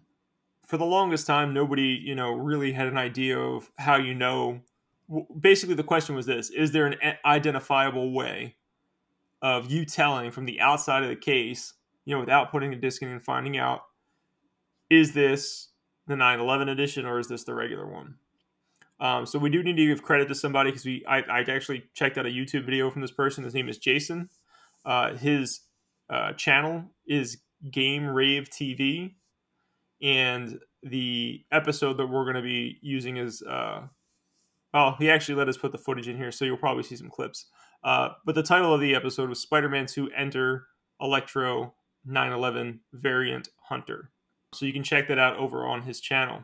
for the longest time, nobody you know really had an idea of how you know. Basically, the question was this: Is there an identifiable way of you telling from the outside of the case, you know, without putting a disc in and finding out, is this the 9/11 edition or is this the regular one? Um, so we do need to give credit to somebody because we I, I actually checked out a YouTube video from this person. His name is Jason. Uh, his uh, channel is Game Rave TV, and the episode that we're going to be using is uh, well, he actually let us put the footage in here, so you'll probably see some clips. Uh, but the title of the episode was Spider-Man 2 Enter Electro 911 Variant Hunter. So you can check that out over on his channel.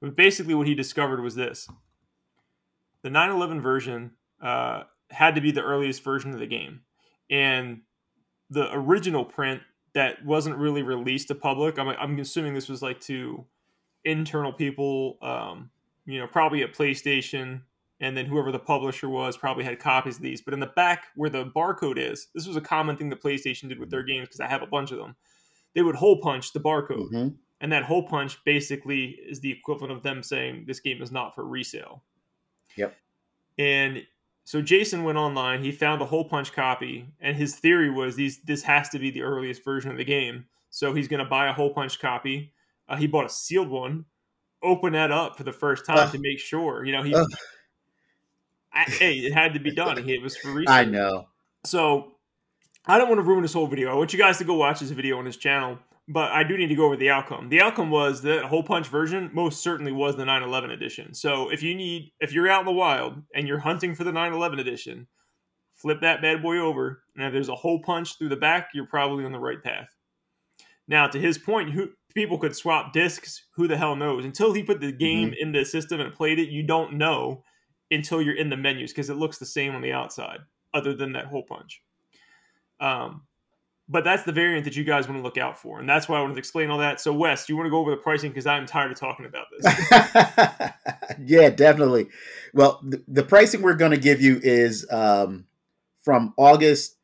But basically, what he discovered was this: the 911 version uh, had to be the earliest version of the game, and the original print that wasn't really released to public. I'm, I'm assuming this was like to internal people, um, you know, probably at PlayStation, and then whoever the publisher was probably had copies of these. But in the back where the barcode is, this was a common thing that PlayStation did with their games because I have a bunch of them. They would hole punch the barcode Mhm. And that hole punch basically is the equivalent of them saying this game is not for resale. Yep. And so Jason went online, he found the hole punch copy, and his theory was these this has to be the earliest version of the game. So he's going to buy a hole punch copy. Uh, he bought a sealed one, open that up for the first time to make sure. You know, he. I, hey, it had to be done. It was for research. I know. So I don't want to ruin this whole video. I want you guys to go watch this video on his channel, but I do need to go over the outcome. The outcome was that hole punch version most certainly was the 911 edition. So if you need, if you're out in the wild and you're hunting for the 911 edition, flip that bad boy over, and if there's a hole punch through the back, you're probably on the right path. Now, to his point, who, people could swap discs. Who the hell knows? Until he put the game mm-hmm. in the system and played it, you don't know until you're in the menus because it looks the same on the outside, other than that hole punch. Um, but that's the variant that you guys want to look out for, and that's why I wanted to explain all that. So, Wes, you want to go over the pricing because I'm tired of talking about this. yeah, definitely. Well, the, the pricing we're going to give you is um, from August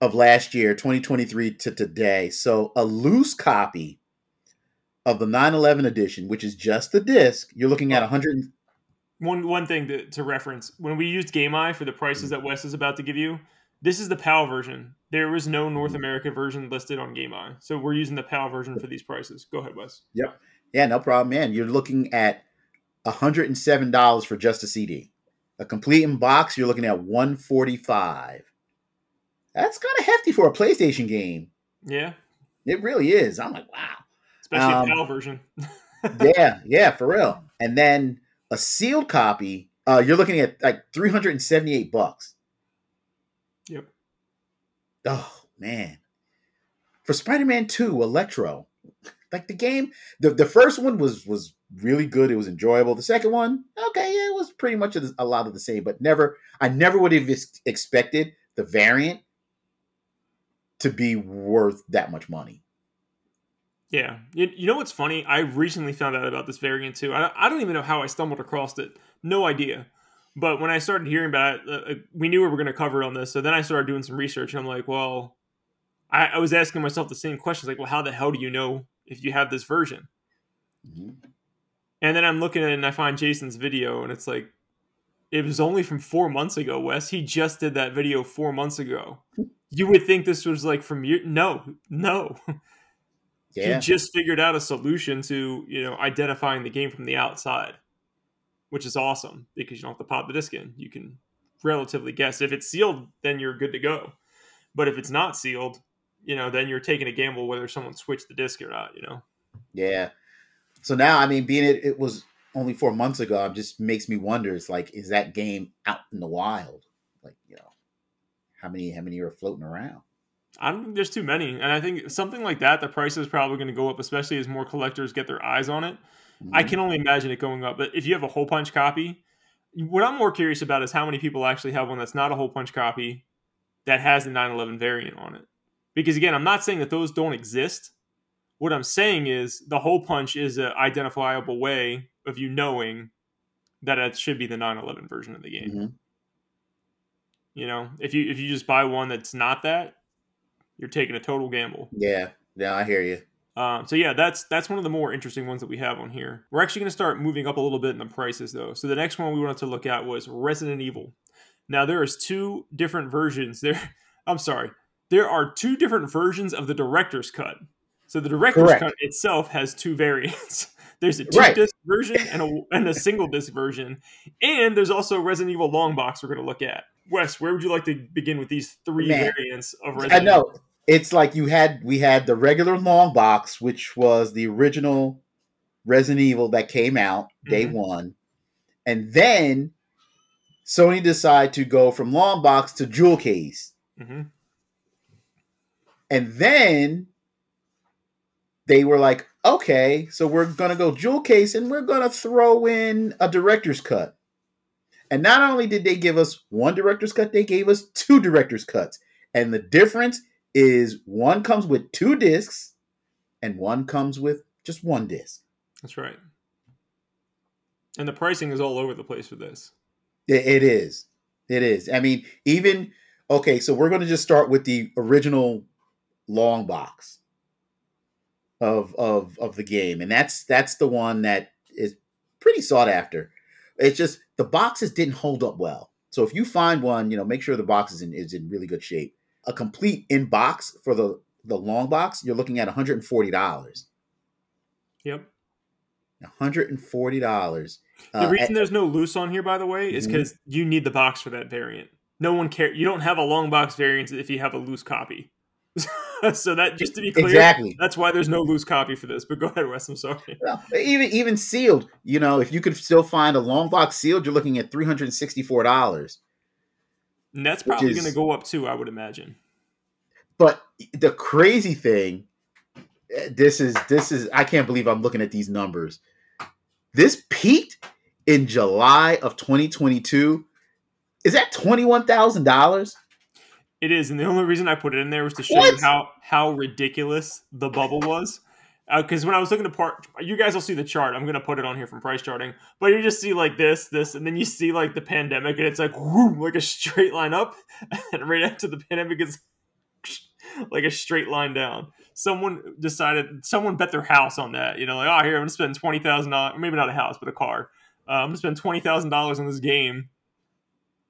of last year, 2023 to today. So, a loose copy of the 911 edition, which is just the disc, you're looking at 100. One one thing to, to reference when we used Game Gameye for the prices that Wes is about to give you, this is the PAL version. There was no North America version listed on Gameye, so we're using the PAL version for these prices. Go ahead, Wes. Yep. Yeah, no problem, man. You're looking at $107 for just a CD. A complete in box, you're looking at 145 That's kind of hefty for a PlayStation game. Yeah. It really is. I'm like, wow. Especially um, PAL version. yeah, yeah, for real. And then a sealed copy, uh, you're looking at like 378 bucks. Oh man. For Spider-Man 2, Electro. Like the game, the, the first one was was really good. It was enjoyable. The second one, okay, yeah, it was pretty much a, a lot of the same, but never I never would have expected the variant to be worth that much money. Yeah. You, you know what's funny? I recently found out about this variant too. I, I don't even know how I stumbled across it. No idea. But when I started hearing about it, uh, uh we knew we were going to cover it on this. So then I started doing some research. And I'm like, well, I, I, was asking myself the same questions like, well, how the hell do you know if you have this version? Mm-hmm. And then I'm looking at it and I find Jason's video and it's like, it was only from four months ago, Wes. He just did that video four months ago. You would think this was like from year. No, no. Yeah. He just figured out a solution to you know identifying the game from the outside, which is awesome because you don't have to pop the disc in. You can relatively guess. If it's sealed, then you're good to go. But if it's not sealed, you know, then you're taking a gamble whether someone switched the disc or not. You know. Yeah. So now, I mean, being it, it was only four months ago, it just makes me wonder. It's like, is that game out in the wild? Like, you know, how many how many are floating around? I don't think there's too many, and I think something like that, the price is probably going to go up, especially as more collectors get their eyes on it. Mm-hmm. I can only imagine it going up. But if you have a hole punch copy, what I'm more curious about is how many people actually have one that's not a hole punch copy that has the 911 variant on it. Because again, I'm not saying that those don't exist. What I'm saying is the hole punch is an identifiable way of you knowing that it should be the 911 version of the game. Mm-hmm. You know, if you if you just buy one that's not that, you're taking a total gamble. Yeah, yeah, I hear you. Um, so yeah, that's that's one of the more interesting ones that we have on here. We're actually going to start moving up a little bit in the prices though. So the next one we wanted to look at was Resident Evil. Now there is two different versions. There, I'm sorry, there are two different versions of the director's cut. So the director's Correct. cut itself has two variants. There's a two right. disc version and a, and a single disc version, and there's also Resident Evil long box we're going to look at. Wes, where would you like to begin with these three Man, variants of Resident I know. Evil? It's like you had we had the regular long box, which was the original Resident Evil that came out day mm-hmm. one, and then Sony decided to go from long box to jewel case, mm-hmm. and then they were like, okay, so we're gonna go jewel case, and we're gonna throw in a director's cut. And not only did they give us one director's cut, they gave us two director's cuts. And the difference is one comes with two discs and one comes with just one disc. That's right. And the pricing is all over the place for this. it, is. It is. I mean, even okay, so we're going to just start with the original long box of of of the game and that's that's the one that is pretty sought after. It's just the boxes didn't hold up well. So if you find one, you know, make sure the box is in is in really good shape a complete in box for the the long box, you're looking at $140. Yep. $140. The Uh, reason and- there's no loose on here, by the way, is because you need the box for that variant. No one care. You don't have a long box variant if you have a loose copy. so that just to be clear, exactly. that's why there's no loose copy for this. But go ahead, Wes. I'm sorry. Well, even even sealed, you know, if you could still find a long box sealed, you're looking at $364. And that's probably going to go up too. I would imagine. But the crazy thing, eh, this is this is I can't believe I'm looking at these numbers. This peaked in July of 2022. Is that twenty-one thousand dollars? It is, and the only reason I put it in there was to show you how how ridiculous the bubble was. Because when I was looking to part, you guys will see the chart. I'm gonna put it on here from price charting, but you just see like this, this, and then you see like the pandemic, and it's like like a straight line up, and right after the pandemic is like a straight line down. Someone decided, someone bet their house on that. You know, like oh, here I'm gonna spend twenty thousand dollars, maybe not a house, but a car. Uh, I'm gonna spend twenty thousand dollars on this game,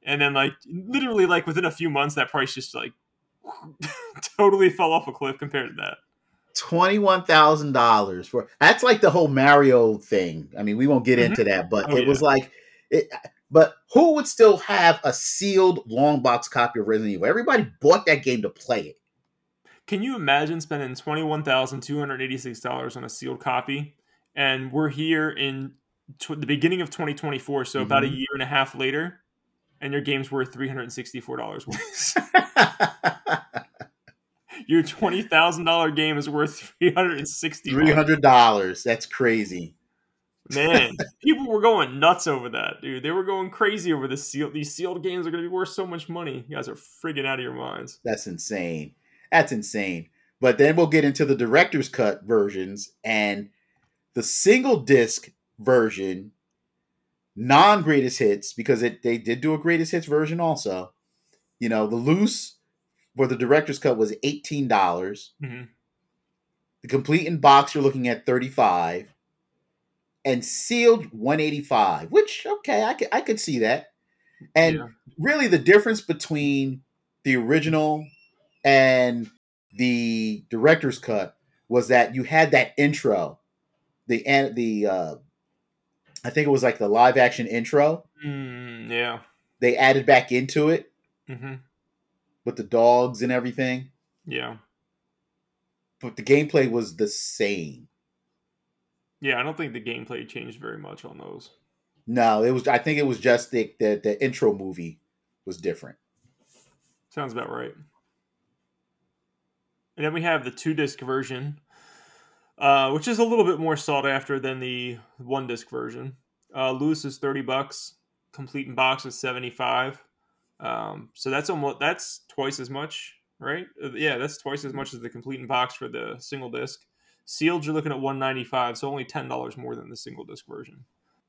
and then like literally like within a few months, that price just like totally fell off a cliff compared to that. Twenty-one thousand dollars for that's like the whole Mario thing. I mean, we won't get Mhm. into that, but Oh, it was like it. But who would still have a sealed long box copy of Resident Evil? Everybody bought that game to play it. Can you imagine spending twenty one thousand two hundred eighty six dollars on a sealed copy, and we're here in tw- the beginning of twenty twenty four, so about a Mhm. year and a half later, and your game's worth three hundred sixty four dollars. your twenty thousand dollar game is worth three hundred sixty. Three hundred dollars. That's crazy. Man, people were going nuts over that, dude. They were going crazy over this sealed. These sealed games are going to be worth so much money. You guys are friggin' out of your minds. That's insane. That's insane. But then we'll get into the director's cut versions and the single disc version, non greatest hits, because it they did do a greatest hits version also. You know, the loose for the director's cut was $18. dollars hmm The complete in box, you're looking at 35 and sealed 185 which okay i could, I could see that and Yeah. really the difference between the original and the director's cut was that you had that intro the and the uh i think it was like the live action intro Mm, yeah. they added back into it hmm with the dogs and everything Yeah. but the gameplay was the same Yeah. I don't think the gameplay changed very much on those. no it was i think it was just the the, the intro movie was different Sounds about right. And then we have the two disc version, uh, which is a little bit more sought after than the one disc version. Uh, loose is thirty bucks. Complete in box is seventy five. Um, so that's almost that's twice as much, right? Uh, yeah, that's twice as much as the complete in box for the single disc. Sealed, you're looking at one ninety five, so only ten dollars more than the single disc version.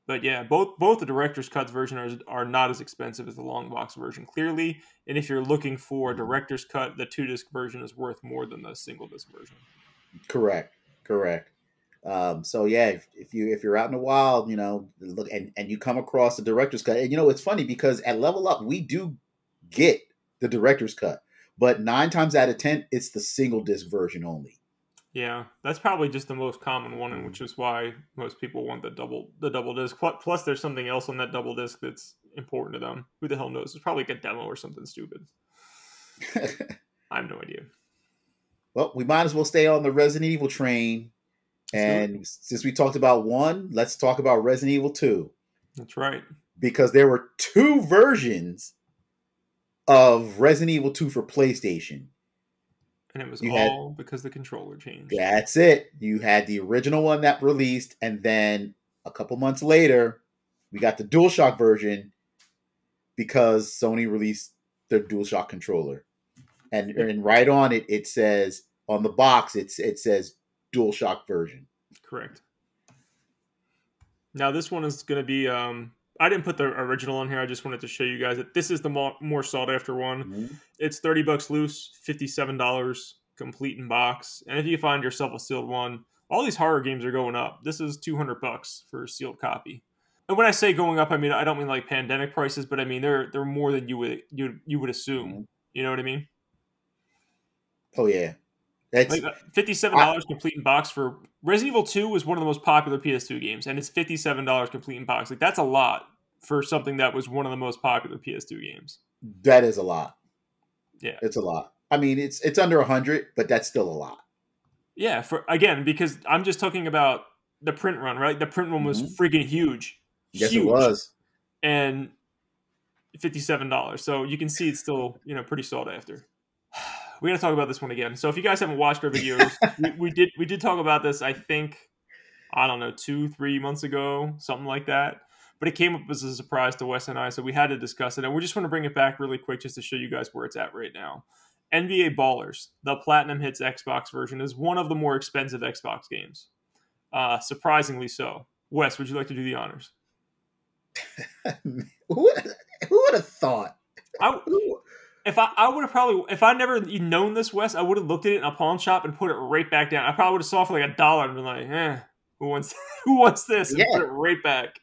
But yeah, both both the director's cuts version are, are not as expensive as the long box version, clearly. And if you're looking for a director's cut, the two disc version is worth more than the single disc version. Correct. Correct. Um, so yeah, if, if you if you're out in the wild, you know, look and, and you come across the director's cut, and you know it's funny because at Level Up we do get the director's cut, but nine times out of ten it's the single disc version only. Yeah, that's probably just the most common one, and which is why most people want the double the double disc. Plus, there's something else on that double disc that's important to them. Who the hell knows? It's probably like a demo or something stupid. I have no idea. well, we might as well stay on the Resident Evil train, And since we talked about one, let's talk about Resident Evil Two That's right. because there were two versions of Resident Evil Two for PlayStation. And it was You had- all because the controller changed. That's it. You had the original one that released, and then a couple months later, we got the DualShock version because Sony released their DualShock controller. And, and right on it, it says on the box, it's it says DualShock version. Correct. Now this one is going to be. Um, I didn't put the original on here. I just wanted to show you guys that this is the mo- more sought after one. It's thirty bucks loose, fifty seven dollars complete in box. And if you find yourself a sealed one, all these horror games are going up. This is two hundred bucks for a sealed copy. And when I say going up, I mean I don't mean like pandemic prices, but I mean they're they're more than you would you you would assume. Mhm. You know what I mean? Oh yeah, That's Like uh, fifty-seven dollars complete in box for Resident Evil Two was one of the most popular PS2 games, and it's fifty-seven dollars complete in box. Like that's a lot for something that was one of the most popular PS2 games. that is a lot. Yeah. It's a lot. I mean, it's it's under a hundred, but that's still a lot. Yeah, for again because I'm just talking about the print run, right? The print run was Mhm. freaking huge. Yes, Huge. it was. and fifty-seven dollars. So you can see it's still you know pretty sought after. We got to talk about this one again. So if you guys haven't watched our videos, we, we did we did talk about this. I think I don't know two three months ago, something like that. But it came up as a surprise to Wes and I, so we had to discuss it, and we just want to bring it back really quick just to show you guys where it's at right now. NBA Ballers, the Platinum Hits Xbox version, is one of the more expensive Xbox games. Uh, surprisingly so. Wes, would you like to do the honors? who would, who would have thought? I, Who- If I, I would have probably, if I never known this, Wes, I would have looked at it in a pawn shop and put it right back down. I probably would have saw it for like a dollar and been like, eh, who wants, who wants this? And Yeah. put it right back.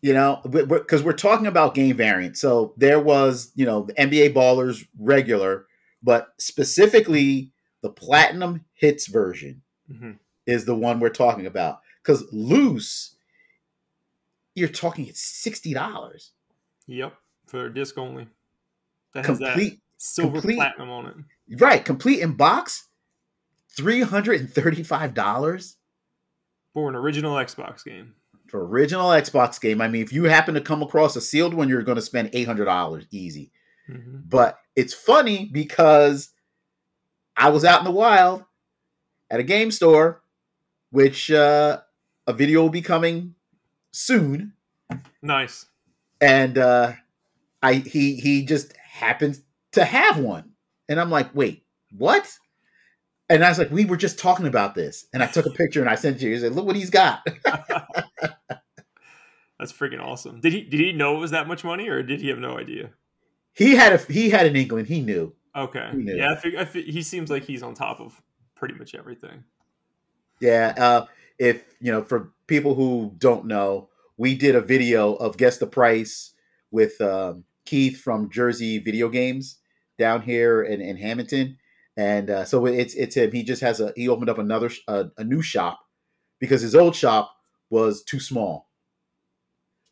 you know, because we're talking about game variants. So there was, you know, the NBA Ballers regular, but specifically the Platinum Hits version hmm is the one we're talking about. Because loose, you're talking it's sixty dollars, Yep, for disc only. That complete, silver complete- platinum on it. right? Complete in box, three hundred and thirty-five dollars For an original Xbox game. for original Xbox game. I mean, if you happen to come across a sealed one, you're going to spend eight hundred dollars easy. hmm But it's funny because I was out in the wild at a game store, which uh, a video will be coming soon, Nice. and uh, I he he just happens to have one, and I'm like, wait, what? And I was like, we were just talking about this, and I took a picture and I sent it to you. He said, look what he's got. That's freaking awesome. Did he did he know it was that much money or did he have no idea? he had a he had an inkling. He knew. Okay. He knew. Yeah, I fig- I he seems like he's on top of pretty much everything. Yeah, uh, if you know, for people who don't know, we did a video of guess the price with um, Keith from Jersey Video Games down here in, in Hamilton, and uh, so it's it's him. He just has a he opened up another sh- a, a new shop because his old shop was too small.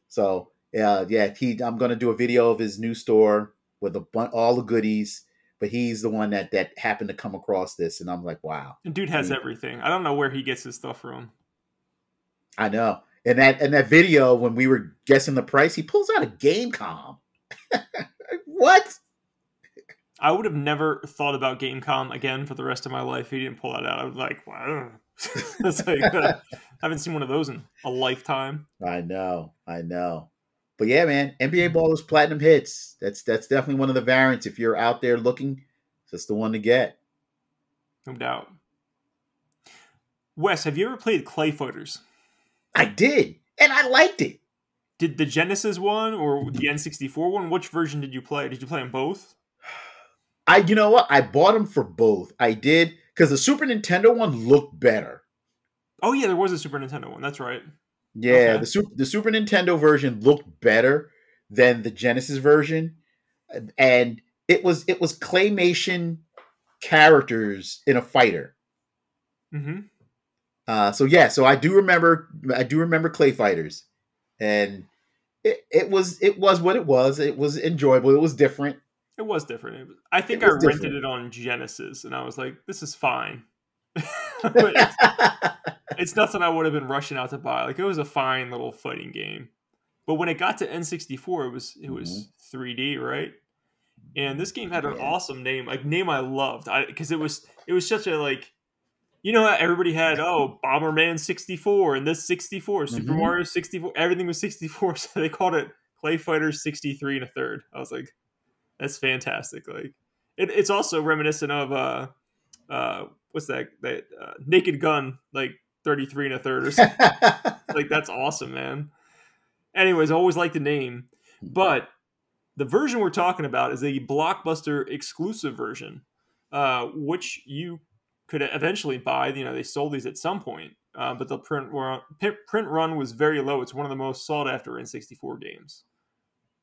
So uh, yeah, he I'm gonna do a video of his new store with a bun- all the goodies. But he's the one that that happened to come across this, and I'm like, wow. And dude has everything. I don't know where he gets his stuff from. I know. And that and that video when we were guessing the price, he pulls out a Game.com. what? I would have never thought about Game.com again for the rest of my life. if He didn't pull that out. I was like, wow. it's like, uh, I haven't seen one of those in a lifetime. I know. I know. But yeah, man, NBA Ballers Platinum Hits. That's that's definitely one of the variants. If you're out there looking, that's the one to get. No doubt. Wes, have you ever played Clay Fighters? I did, and I liked it. Did the Genesis one or the N64 one? Which version did you play? Did you play them both? I you know what? I bought them for both. I did because the Super Nintendo one looked better. Oh yeah, there was a Super Nintendo one. That's right. Yeah, Okay. the super the Super Nintendo version looked better than the Genesis version, and it was it was claymation characters in a fighter. Mm-hmm. Uh, so yeah, so I do remember I do remember Clay Fighters, and it, it was it was what it was. It was enjoyable. It was different. It was different. It was- I think I rented different. it on Genesis, and I was like, "This is fine." It's, it's nothing I would have been rushing out to buy. Like it was a fine little fighting game, but when it got to N64, it was it was mm-hmm. 3D, right? And this game had an Yeah. awesome name, like name I loved, because it was it was such a like, you know, how everybody had oh Bomberman 64 and this 64, Super Mhm. Mario 64, everything was 64, so they called it Clay Fighters 63 and a third. I was like, that's fantastic. Like it, it's also reminiscent of uh uh what's that that uh, Naked Gun like 33 and a third or something. like that's awesome, man. Anyways, I always like the name, but the version we're talking about is a blockbuster exclusive version, uh, which you could eventually buy. You know, they sold these at some point, uh, but the print run, print run was very low. It's one of the most sought after N64 games.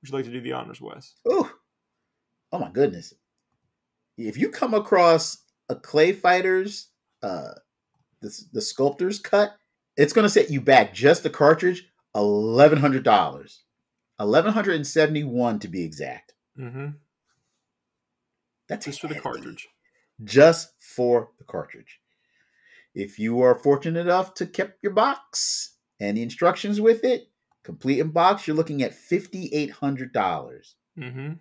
Would you like to do the honors, Wes? Ooh. Oh my goodness. If you come across a Clay Fighters, uh, the the sculptor's cut, it's going to set you back just the cartridge eleven hundred dollars, eleven hundred and seventy one to be exact. Mm-hmm. That's Just for the cartridge. Just for the cartridge. If you are fortunate enough to keep your box and the instructions with it, complete in box, you're looking at fifty eight hundred dollars. Mm-hmm.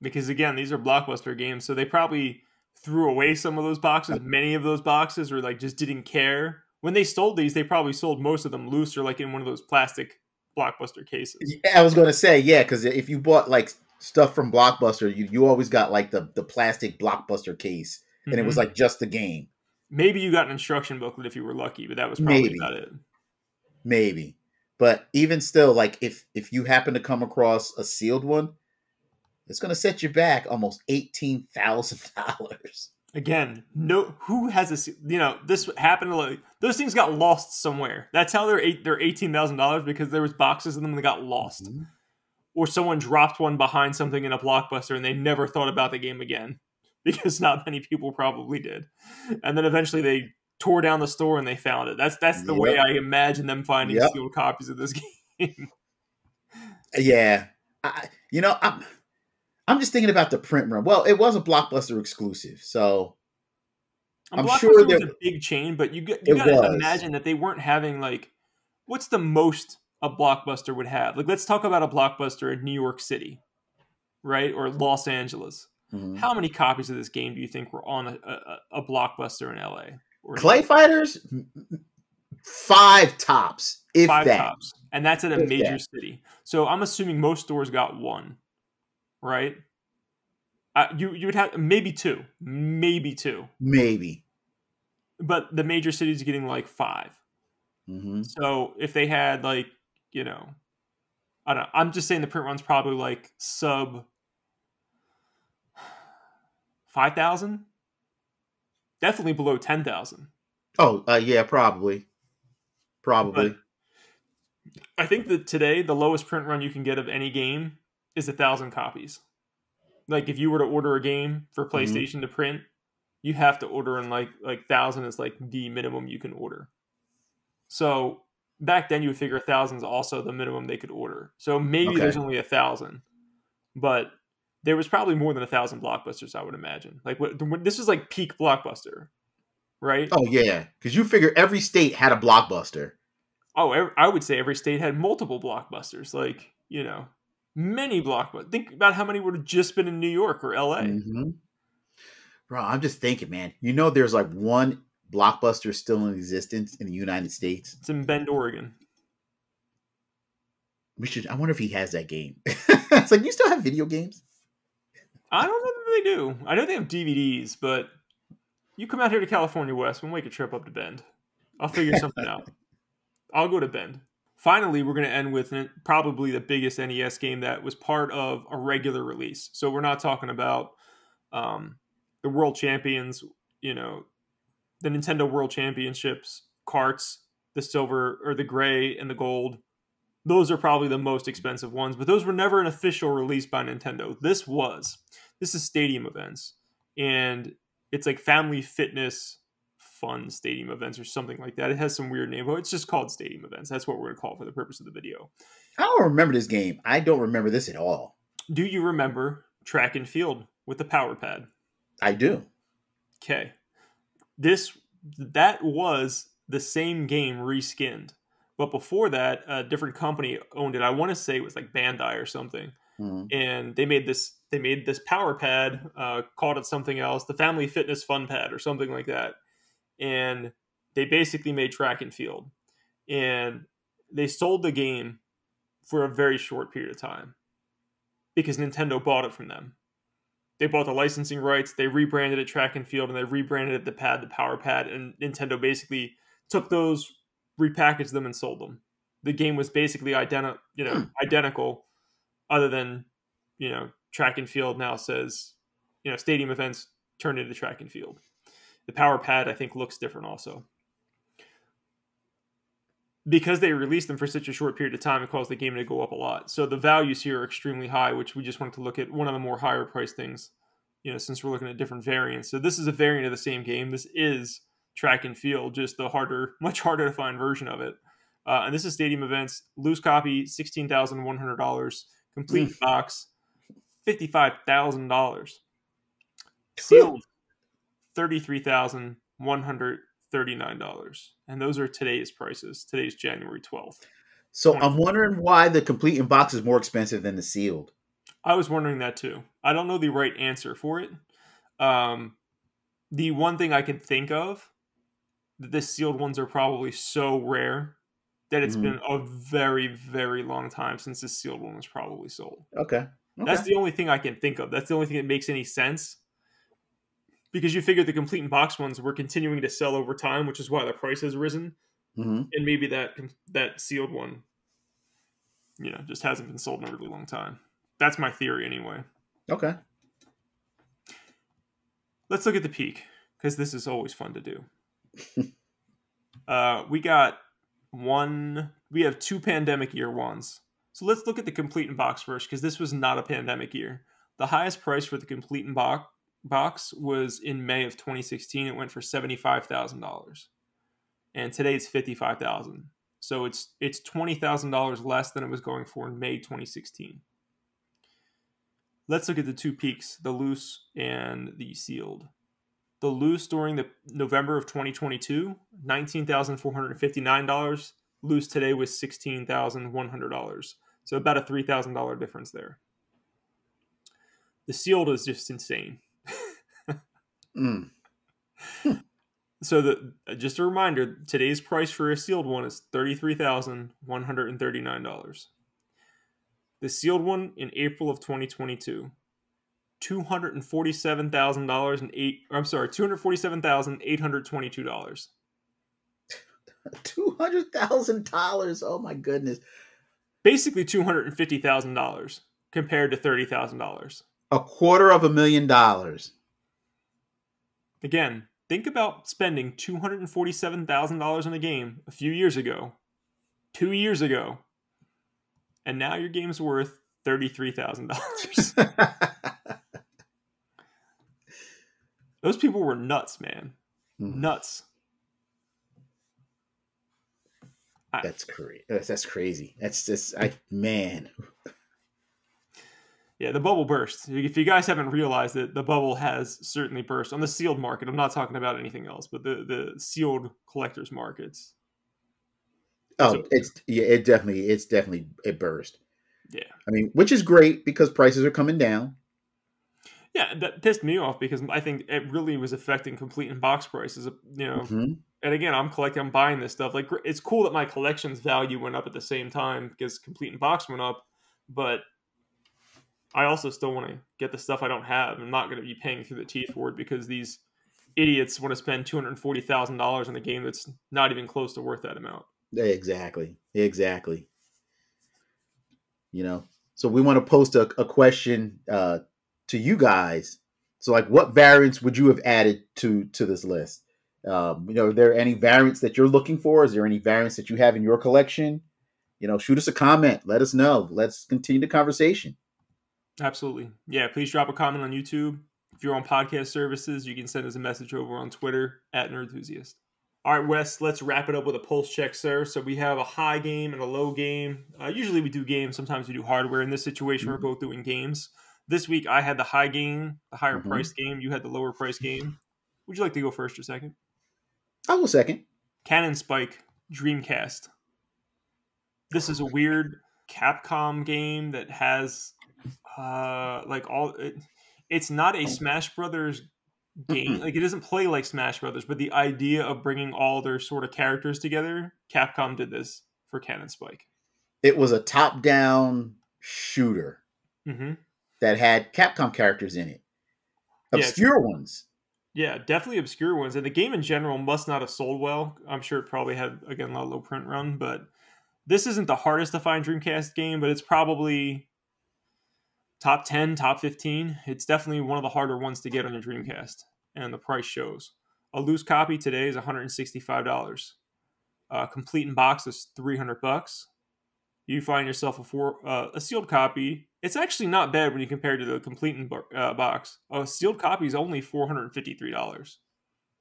Because again, these are blockbuster games, so they probably threw away some of those boxes, many of those boxes, or like just didn't care. When they sold these, they probably sold most of them loose or like in one of those plastic blockbuster cases. I was going to say yeah, because if you bought like stuff from Blockbuster, you you always got like the the plastic Blockbuster case, and it was Mhm. like just the game. maybe you got an instruction booklet if you were lucky, but that was probably Maybe. about it. maybe but even still like if if you happen to come across a sealed one it's going to set you back almost $18000 Again, no, who has a you know this happened to like those things got lost somewhere. That's how they're eight, they're eighteen thousand dollars because there was boxes in them that got lost. Mhm. or someone dropped one behind something in a blockbuster and they never thought about the game again because not many people probably did. And then eventually they tore down the store and they found it. That's that's the way i imagine them finding Yep. sealed copies of this game. Yeah. I, you know i'm i'm just thinking about the print run. Well it was a blockbuster exclusive so And I'm Blockbuster sure was a big chain but you you It gotta was. imagine that they weren't having like what's the most a blockbuster would have? Like let's talk about a blockbuster in new york city right? Or los angeles mhm. how many copies of this game do you think were on a, a, a blockbuster in la clay fighters five tops if five that tops, and that's at a If major that. city. So I'm assuming most stores got one, right? Uh, you you would have maybe two, maybe two, maybe but the major cities getting like five. hmm So if they had like you know, I don't know. I'm just saying the print run's probably like sub five thousand, definitely below ten thousand. oh uh, yeah probably probably But- I think that today the lowest print run you can get of any game is a thousand copies. Like if you were to order a game for Mm-hmm. PlayStation to print, you have to order in like like thousand is like the minimum you can order. So back then you would figure thousands also the minimum they could order. So maybe Okay. there's only a thousand, but there was probably more than a thousand blockbusters. I would imagine. Like what this is like peak blockbuster, right? oh yeah because you figure every state had a blockbuster Oh, I would say every state had multiple blockbusters. Like you know, many blockbusters. Think about how many would have just been in New York or L.A. Mhm. Bro, I'm just thinking, man. You know, there's like one blockbuster still in existence in the United States. It's in Bend, Oregon. We should. I wonder if he has that game. it's like you still have video games. I don't know that they do. I know they have DVDs, but you come out here to California Wes, we'll make a trip up to Bend. I'll figure something out. I'll go to Bend. Finally, we're going to end with probably the biggest NES game that was part of a regular release. So we're not talking about um, the World Champions, you know, the Nintendo World Championships carts, the silver or the gray and the gold. Those are probably the most expensive ones, but those were never an official release by Nintendo. This was. This is stadium events, and it's like family fitness fun stadium events or something like that. It has some weird name, but it's just called stadium events. That's what we're going to call it for the purpose of the video. I don't remember this game. I don't remember this at all. Do you remember track and field with the power pad? I do. Okay. This that was the same game reskinned. But before that, a different company owned it. I want to say it was like Bandai or something. Mhm. and they made this they made this power pad uh, called it something else the family fitness fun pad or something like that and they basically made track and field and they sold the game for a very short period of time because nintendo bought it from them they bought the licensing rights they rebranded it track and field and they rebranded it the pad the power pad and nintendo basically took those repackaged them and sold them. The game was basically identi- you know hmm. identical other than you know track and field now says you know stadium events turned into track and field. The power pad i think looks different also. Because they released them for such a short period of time it caused the game to go up a lot. So the values here are extremely high which we just wanted to look at one of the more higher price things you know, since we're looking at different variants. So this is a variant of the same game. This is track and field, just the harder, much harder to find version of it. Uh, and this is stadium events. Loose copy, sixteen thousand one hundred dollars. Complete mm. box, fifty five thousand dollars. Sealed, thirty three thousand one hundred thirty nine dollars. And those are today's prices. Today's January twelfth. So I'm wondering why the complete in box is more expensive than the sealed. I was wondering that too. I don't know the right answer for it. Um, the one thing I can think of, the sealed ones are probably so rare that it's mm-hmm. been a very, very long time since the sealed one was probably sold. Okay. okay. That's the only thing I can think of. That's the only thing that makes any sense. Because you figure the complete in box ones were continuing to sell over time, which is why the price has risen. Mm-hmm. And maybe that that sealed one, you know, just hasn't been sold in a really long time. That's my theory, anyway. Okay. Let's look at the peak because this is always fun to do. uh, we got one. We have two pandemic year ones. So let's look at the complete in box first because this was not a pandemic year. The highest price for the complete in box box was in May of 2016. It went for seventy five thousand dollars, and today it's fifty five thousand. So it's it's twenty thousand dollars less than it was going for in May 2016. Let's look at the two peaks, the loose and the sealed. The loose during the November of 2022, $19,459. Loose today was $16,100. So about a $3,000 difference there. The sealed is just insane. mm. so the just a reminder, today's price for a sealed one is $33,139. The sealed one in April of 2022, two hundred and forty-seven thousand dollars and eight. I'm sorry, two hundred forty-seven thousand eight hundred twenty-two dollars. Two hundred thousand dollars. Oh my goodness. Basically, two hundred and fifty thousand dollars compared to thirty thousand dollars. A quarter of a million dollars. Again, think about spending two hundred and forty-seven thousand dollars on a game a few years ago, two years ago, and now your game's worth thirty-three thousand dollars. Those people were nuts, man. Mm. Nuts. That's crazy. That's crazy. That's just I man. Yeah, the bubble burst. If you guys haven't realized it, the bubble has certainly burst on the sealed market. I'm not talking about anything else, but the the sealed collectors markets. Oh, so, it's yeah, it definitely it's definitely it burst. Yeah. I mean, which is great because prices are coming down. Yeah, that pissed me off because I think it really was affecting complete in box prices. You know, mm-hmm. and again, I'm collecting, I'm buying this stuff. Like, it's cool that my collection's value went up at the same time because complete in box went up, but I also still want to get the stuff I don't have. I'm not going to be paying through the teeth for it because these idiots want to spend two hundred forty thousand dollars on a game that's not even close to worth that amount. Exactly. Exactly you know so we want to post a, a question uh, to you guys. So like what variants would you have added to to this list? Um, you know are there any variants that you're looking for? Is there any variants that you have in your collection? You know shoot us a comment. Let us know. Let's continue the conversation. Absolutely. Yeah please drop a comment on youtube. If you're on podcast services you can send us a message over on twitter at Nerdthusiast all right, Wes, let's wrap it up with a pulse check, sir. So we have a high game and a low game. Uh, usually we do games, sometimes we do hardware. In this situation, mm-hmm. we're both doing games. This week I had the high game, the higher mm-hmm. price game. You had the lower price game. Would you like to go first or second? I'll go second. Cannon Spike Dreamcast. This is a weird Capcom game that has uh like all it, it's not a Smash Brothers game. like it doesn't play like Smash Brothers, but the idea of bringing all their sort of characters together, Capcom did this for Cannon Spike. It was a top-down shooter mm-hmm. That had Capcom characters in it, obscure yeah, ones. Yeah, definitely obscure ones. And the game in general must not have sold well. I'm sure it probably had again a lot of low print run, but this isn't the hardest to find Dreamcast game, but it's probably top 10, top 15. It's definitely one of the harder ones to get on your Dreamcast, and the price shows. A loose copy today is $165. Uh, complete in box is 300 bucks. You find yourself a four uh, a sealed copy. It's actually not bad when you compare to the complete in bo- uh, box. A sealed copy is only four hundred and fifty three dollars.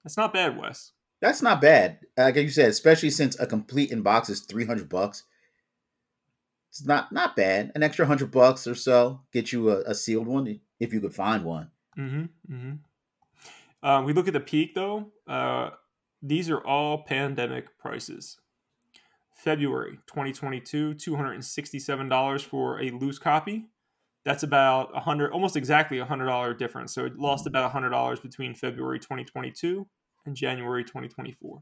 That's not bad, Wes. That's not bad. Like you said, especially since a complete in box is three hundred bucks. It's not not bad. An extra hundred bucks or so get you a, a, sealed one if you could find one. Mm-hmm. mm-hmm. Uh, we look at the peak though. Uh, these are all pandemic prices. February 2022, $267 for a loose copy. That's about a hundred, almost exactly a hundred dollar difference. So it lost about a hundred dollars between February 2022 and January 2024.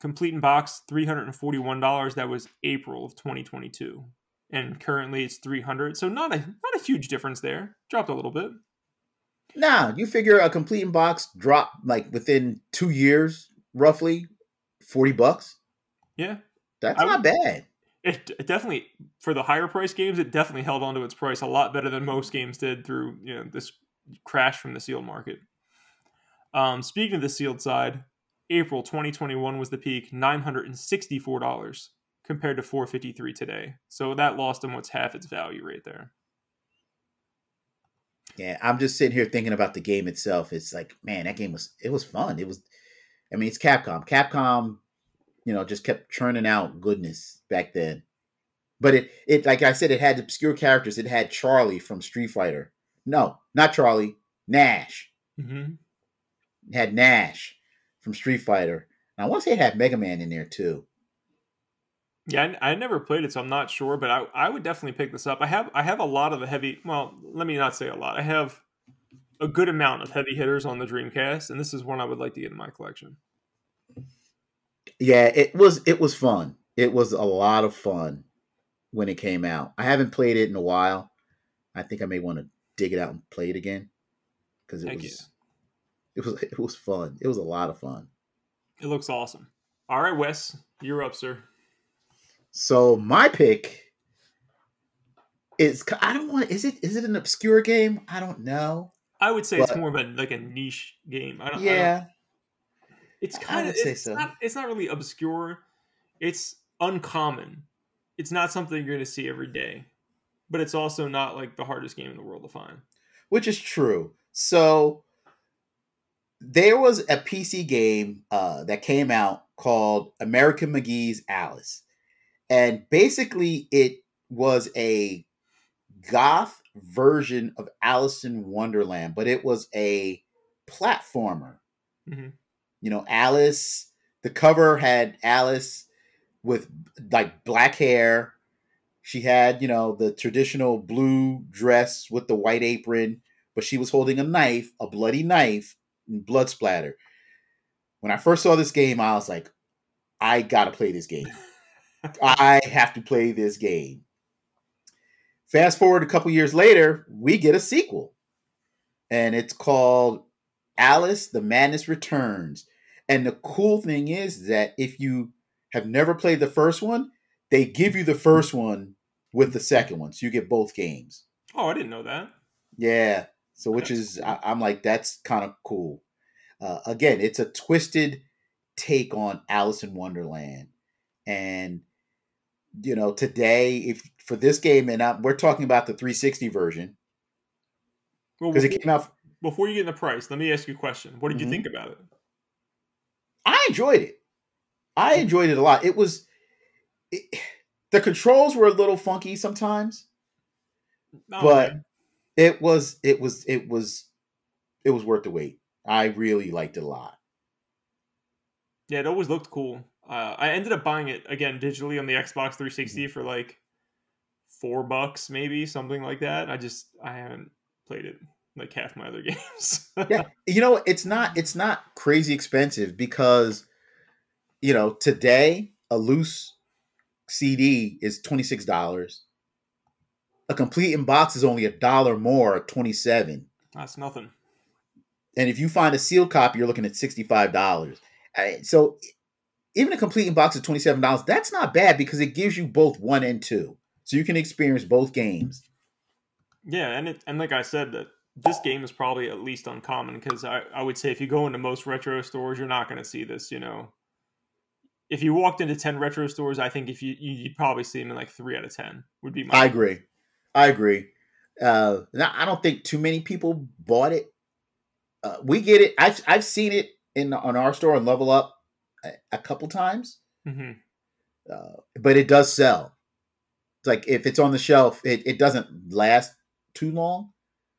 Complete in box, $341. That was April of 2022. And currently it's 300. So not a not a huge difference there. Dropped a little bit. Nah, you figure a complete in box drop like within two years, roughly 40 bucks. Yeah. That's I not would, bad. It, it, definitely for the higher price games, it definitely held onto its price a lot better than most games did through you know this crash from the sealed market. Um, speaking of the sealed side, April 2021 was the peak, $964 compared to 453 today. So that lost almost half its value right there. Yeah, I'm just sitting here thinking about the game itself. It's like, man, that game was it was fun. It was I mean, it's Capcom. Capcom, you know, just kept churning out goodness back then. But it it like I said, it had obscure characters. It had Charlie from Street Fighter. No, not Charlie, Nash. Mm-hmm had Nash from Street Fighter. And I want to say it had Mega Man in there too. Yeah, I, I, never played it, so I'm not sure, but I, I would definitely pick this up. I have I have a lot of the heavy. Well, let me not say a lot. I have a good amount of heavy hitters on the Dreamcast, and this is one I would like to get in my collection. Yeah, it was it was fun. It was a lot of fun when it came out. I haven't played it in a while. I think I may want to dig it out and play it again because it Heck was yeah. It was it was fun. It was a lot of fun. It looks awesome. All right, Wes, you're up, sir. So my pick is I don't want is it is it an obscure game? I don't know. I would say but, it's more of a like a niche game. I don't. Yeah. It's kind of it's so. not it's not really obscure. It's uncommon. It's not something you're going to see every day, but it's also not like the hardest game in the world to find. Which is true. So there was a PC game uh, that came out called American McGee's Alice. And basically, it was a goth version of Alice in Wonderland, but it was a platformer. Mm-hmm. You know, Alice, the cover had Alice with like black hair. She had, you know, the traditional blue dress with the white apron, but she was holding a knife, a bloody knife, and blood splatter. When I first saw this game, I was like, I gotta play this game. I have to play this game. Fast forward a couple years later, we get a sequel, and it's called Alice: The Madness Returns. And the cool thing is that if you have never played the first one, they give you the first one with the second one, so you get both games. Oh, I didn't know that. Yeah, so, which is, I, am like, that's kind of cool. Uh, again, it's a twisted take on Alice in Wonderland, and you know, today, if for this game, and I, we're talking about the 360 version because well, it came out. Before you get in the price, let me ask you a question. What did mm-hmm. you think about it? I enjoyed it. I enjoyed it a lot. It was it, the controls were a little funky sometimes, oh, but man it was it was it was it was worth the wait. I really liked it a lot. Yeah, it always looked cool. Uh, I ended up buying it again digitally on the Xbox 360 mm-hmm. for like four bucks, maybe something like that. I just I haven't played it like half my other games. yeah, you know, it's not it's not crazy expensive because you know today a loose CD is twenty six dollars a complete in box is only a dollar more, twenty seven. That's nothing. And if you find a sealed copy, you're looking at sixty five dollars. So even a complete in box is twenty seven dollars. That's not bad because it gives you both one and two, so you can experience both games. Yeah, and it, and like I said, that this game is probably at least uncommon because I, I would say if you go into most retro stores, you're not going to see this. You know, if you walked into 10 retro stores, I think if you you'd probably see them in like 3 out of 10 would be my I agree. I agree. Uh, now, I don't think too many people bought it. Uh, we get it. I've I've seen it in on our store and Level Up a, a couple times, hmm uh, but it does sell. It's like if it's on the shelf, it, it doesn't last too long.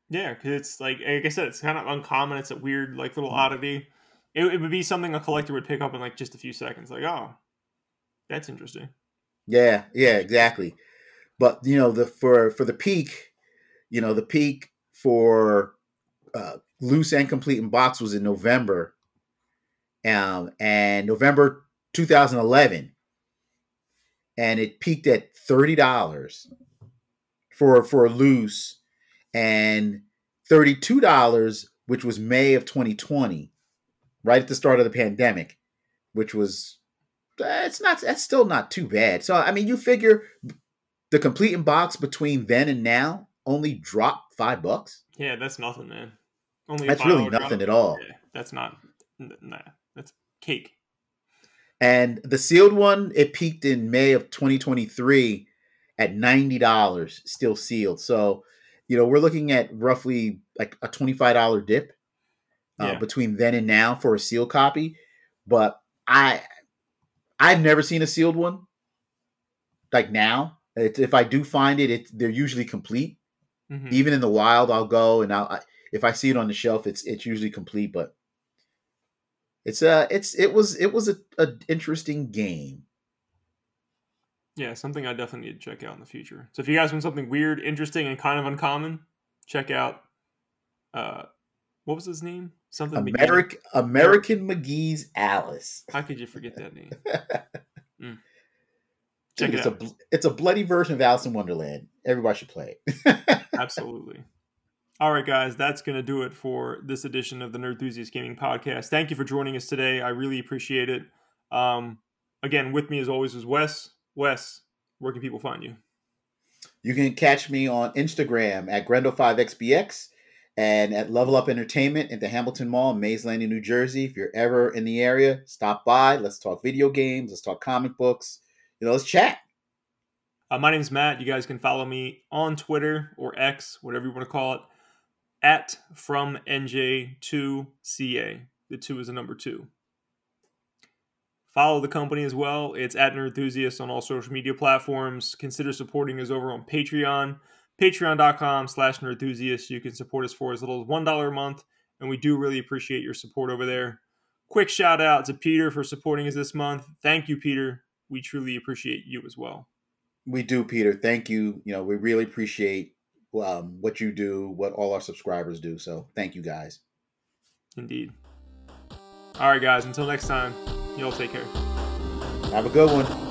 Yeah, because it's like like I said, it's kind of uncommon. It's a weird like little Mhm. oddity. It, it would be something a collector would pick up in like just a few seconds. Like, oh, that's interesting. Yeah, yeah, exactly. But you know, the for for the peak, you know, the peak for uh, loose and complete in box was in November, um, and November 2011, and it peaked at thirty dollars for for loose, and thirty two dollars, which was May of 2020, right at the start of the pandemic, which was that's not that's still not too bad. So I mean, you figure the complete in box between then and now only dropped five bucks. Yeah, that's nothing, man. Only that's really dollar drop. nothing at all. Yeah, that's not. Nah, that's cake. And the sealed one, it peaked in May of 2023 at ninety dollars, still sealed. So, you know, we're looking at roughly like a twenty-five dollar dip uh, Yeah. between then and now for a sealed copy. But I, I've never seen a sealed one like now. It's, if I do find it, it's they're usually complete. Mhm. even in the wild i'll go and i'll I, if i see it on the shelf it's it's usually complete but it's uh it's it was it was a, a interesting game Yeah, something I definitely need to check out in the future. So if you guys want something weird, interesting, and kind of uncommon, check out. Uh, what was his name? Something. McGee. american american mcgee's alice How could you forget that name? Dude, Check it it's out. a bl- it's a bloody version of alice in wonderland everybody should play it Absolutely. All right, guys, that's going to do it for this edition of the Nerdthusiast Gaming Podcast. Thank you for joining us today. I really appreciate it. Um, again, with me as always is Wes. Wes, where can people find you? you can catch me on instagram at grendel5xbx and at level up entertainment at the hamilton mall in mays landing new jersey if you're ever in the area stop by let's talk video games let's talk comic books you know let's chat Uh, my name is Matt. You guys can follow me on Twitter or X, whatever you want to call it, at from NJ2CA. The two is a number two. Follow the company as well. It's at Nerdthusiast on all social media platforms. Consider supporting us over on Patreon. Patreon.com slash Nerdthusiast. You can support us for as little as $1 a month, and we do really appreciate your support over there. Quick shout out to Peter for supporting us this month. Thank you, Peter. We truly appreciate you as well. We do, Peter. Thank you. You know, we really appreciate um, what you do, what all our subscribers do. So thank you guys. Indeed. All right, guys. Until next time, y'all take care. Have a good one.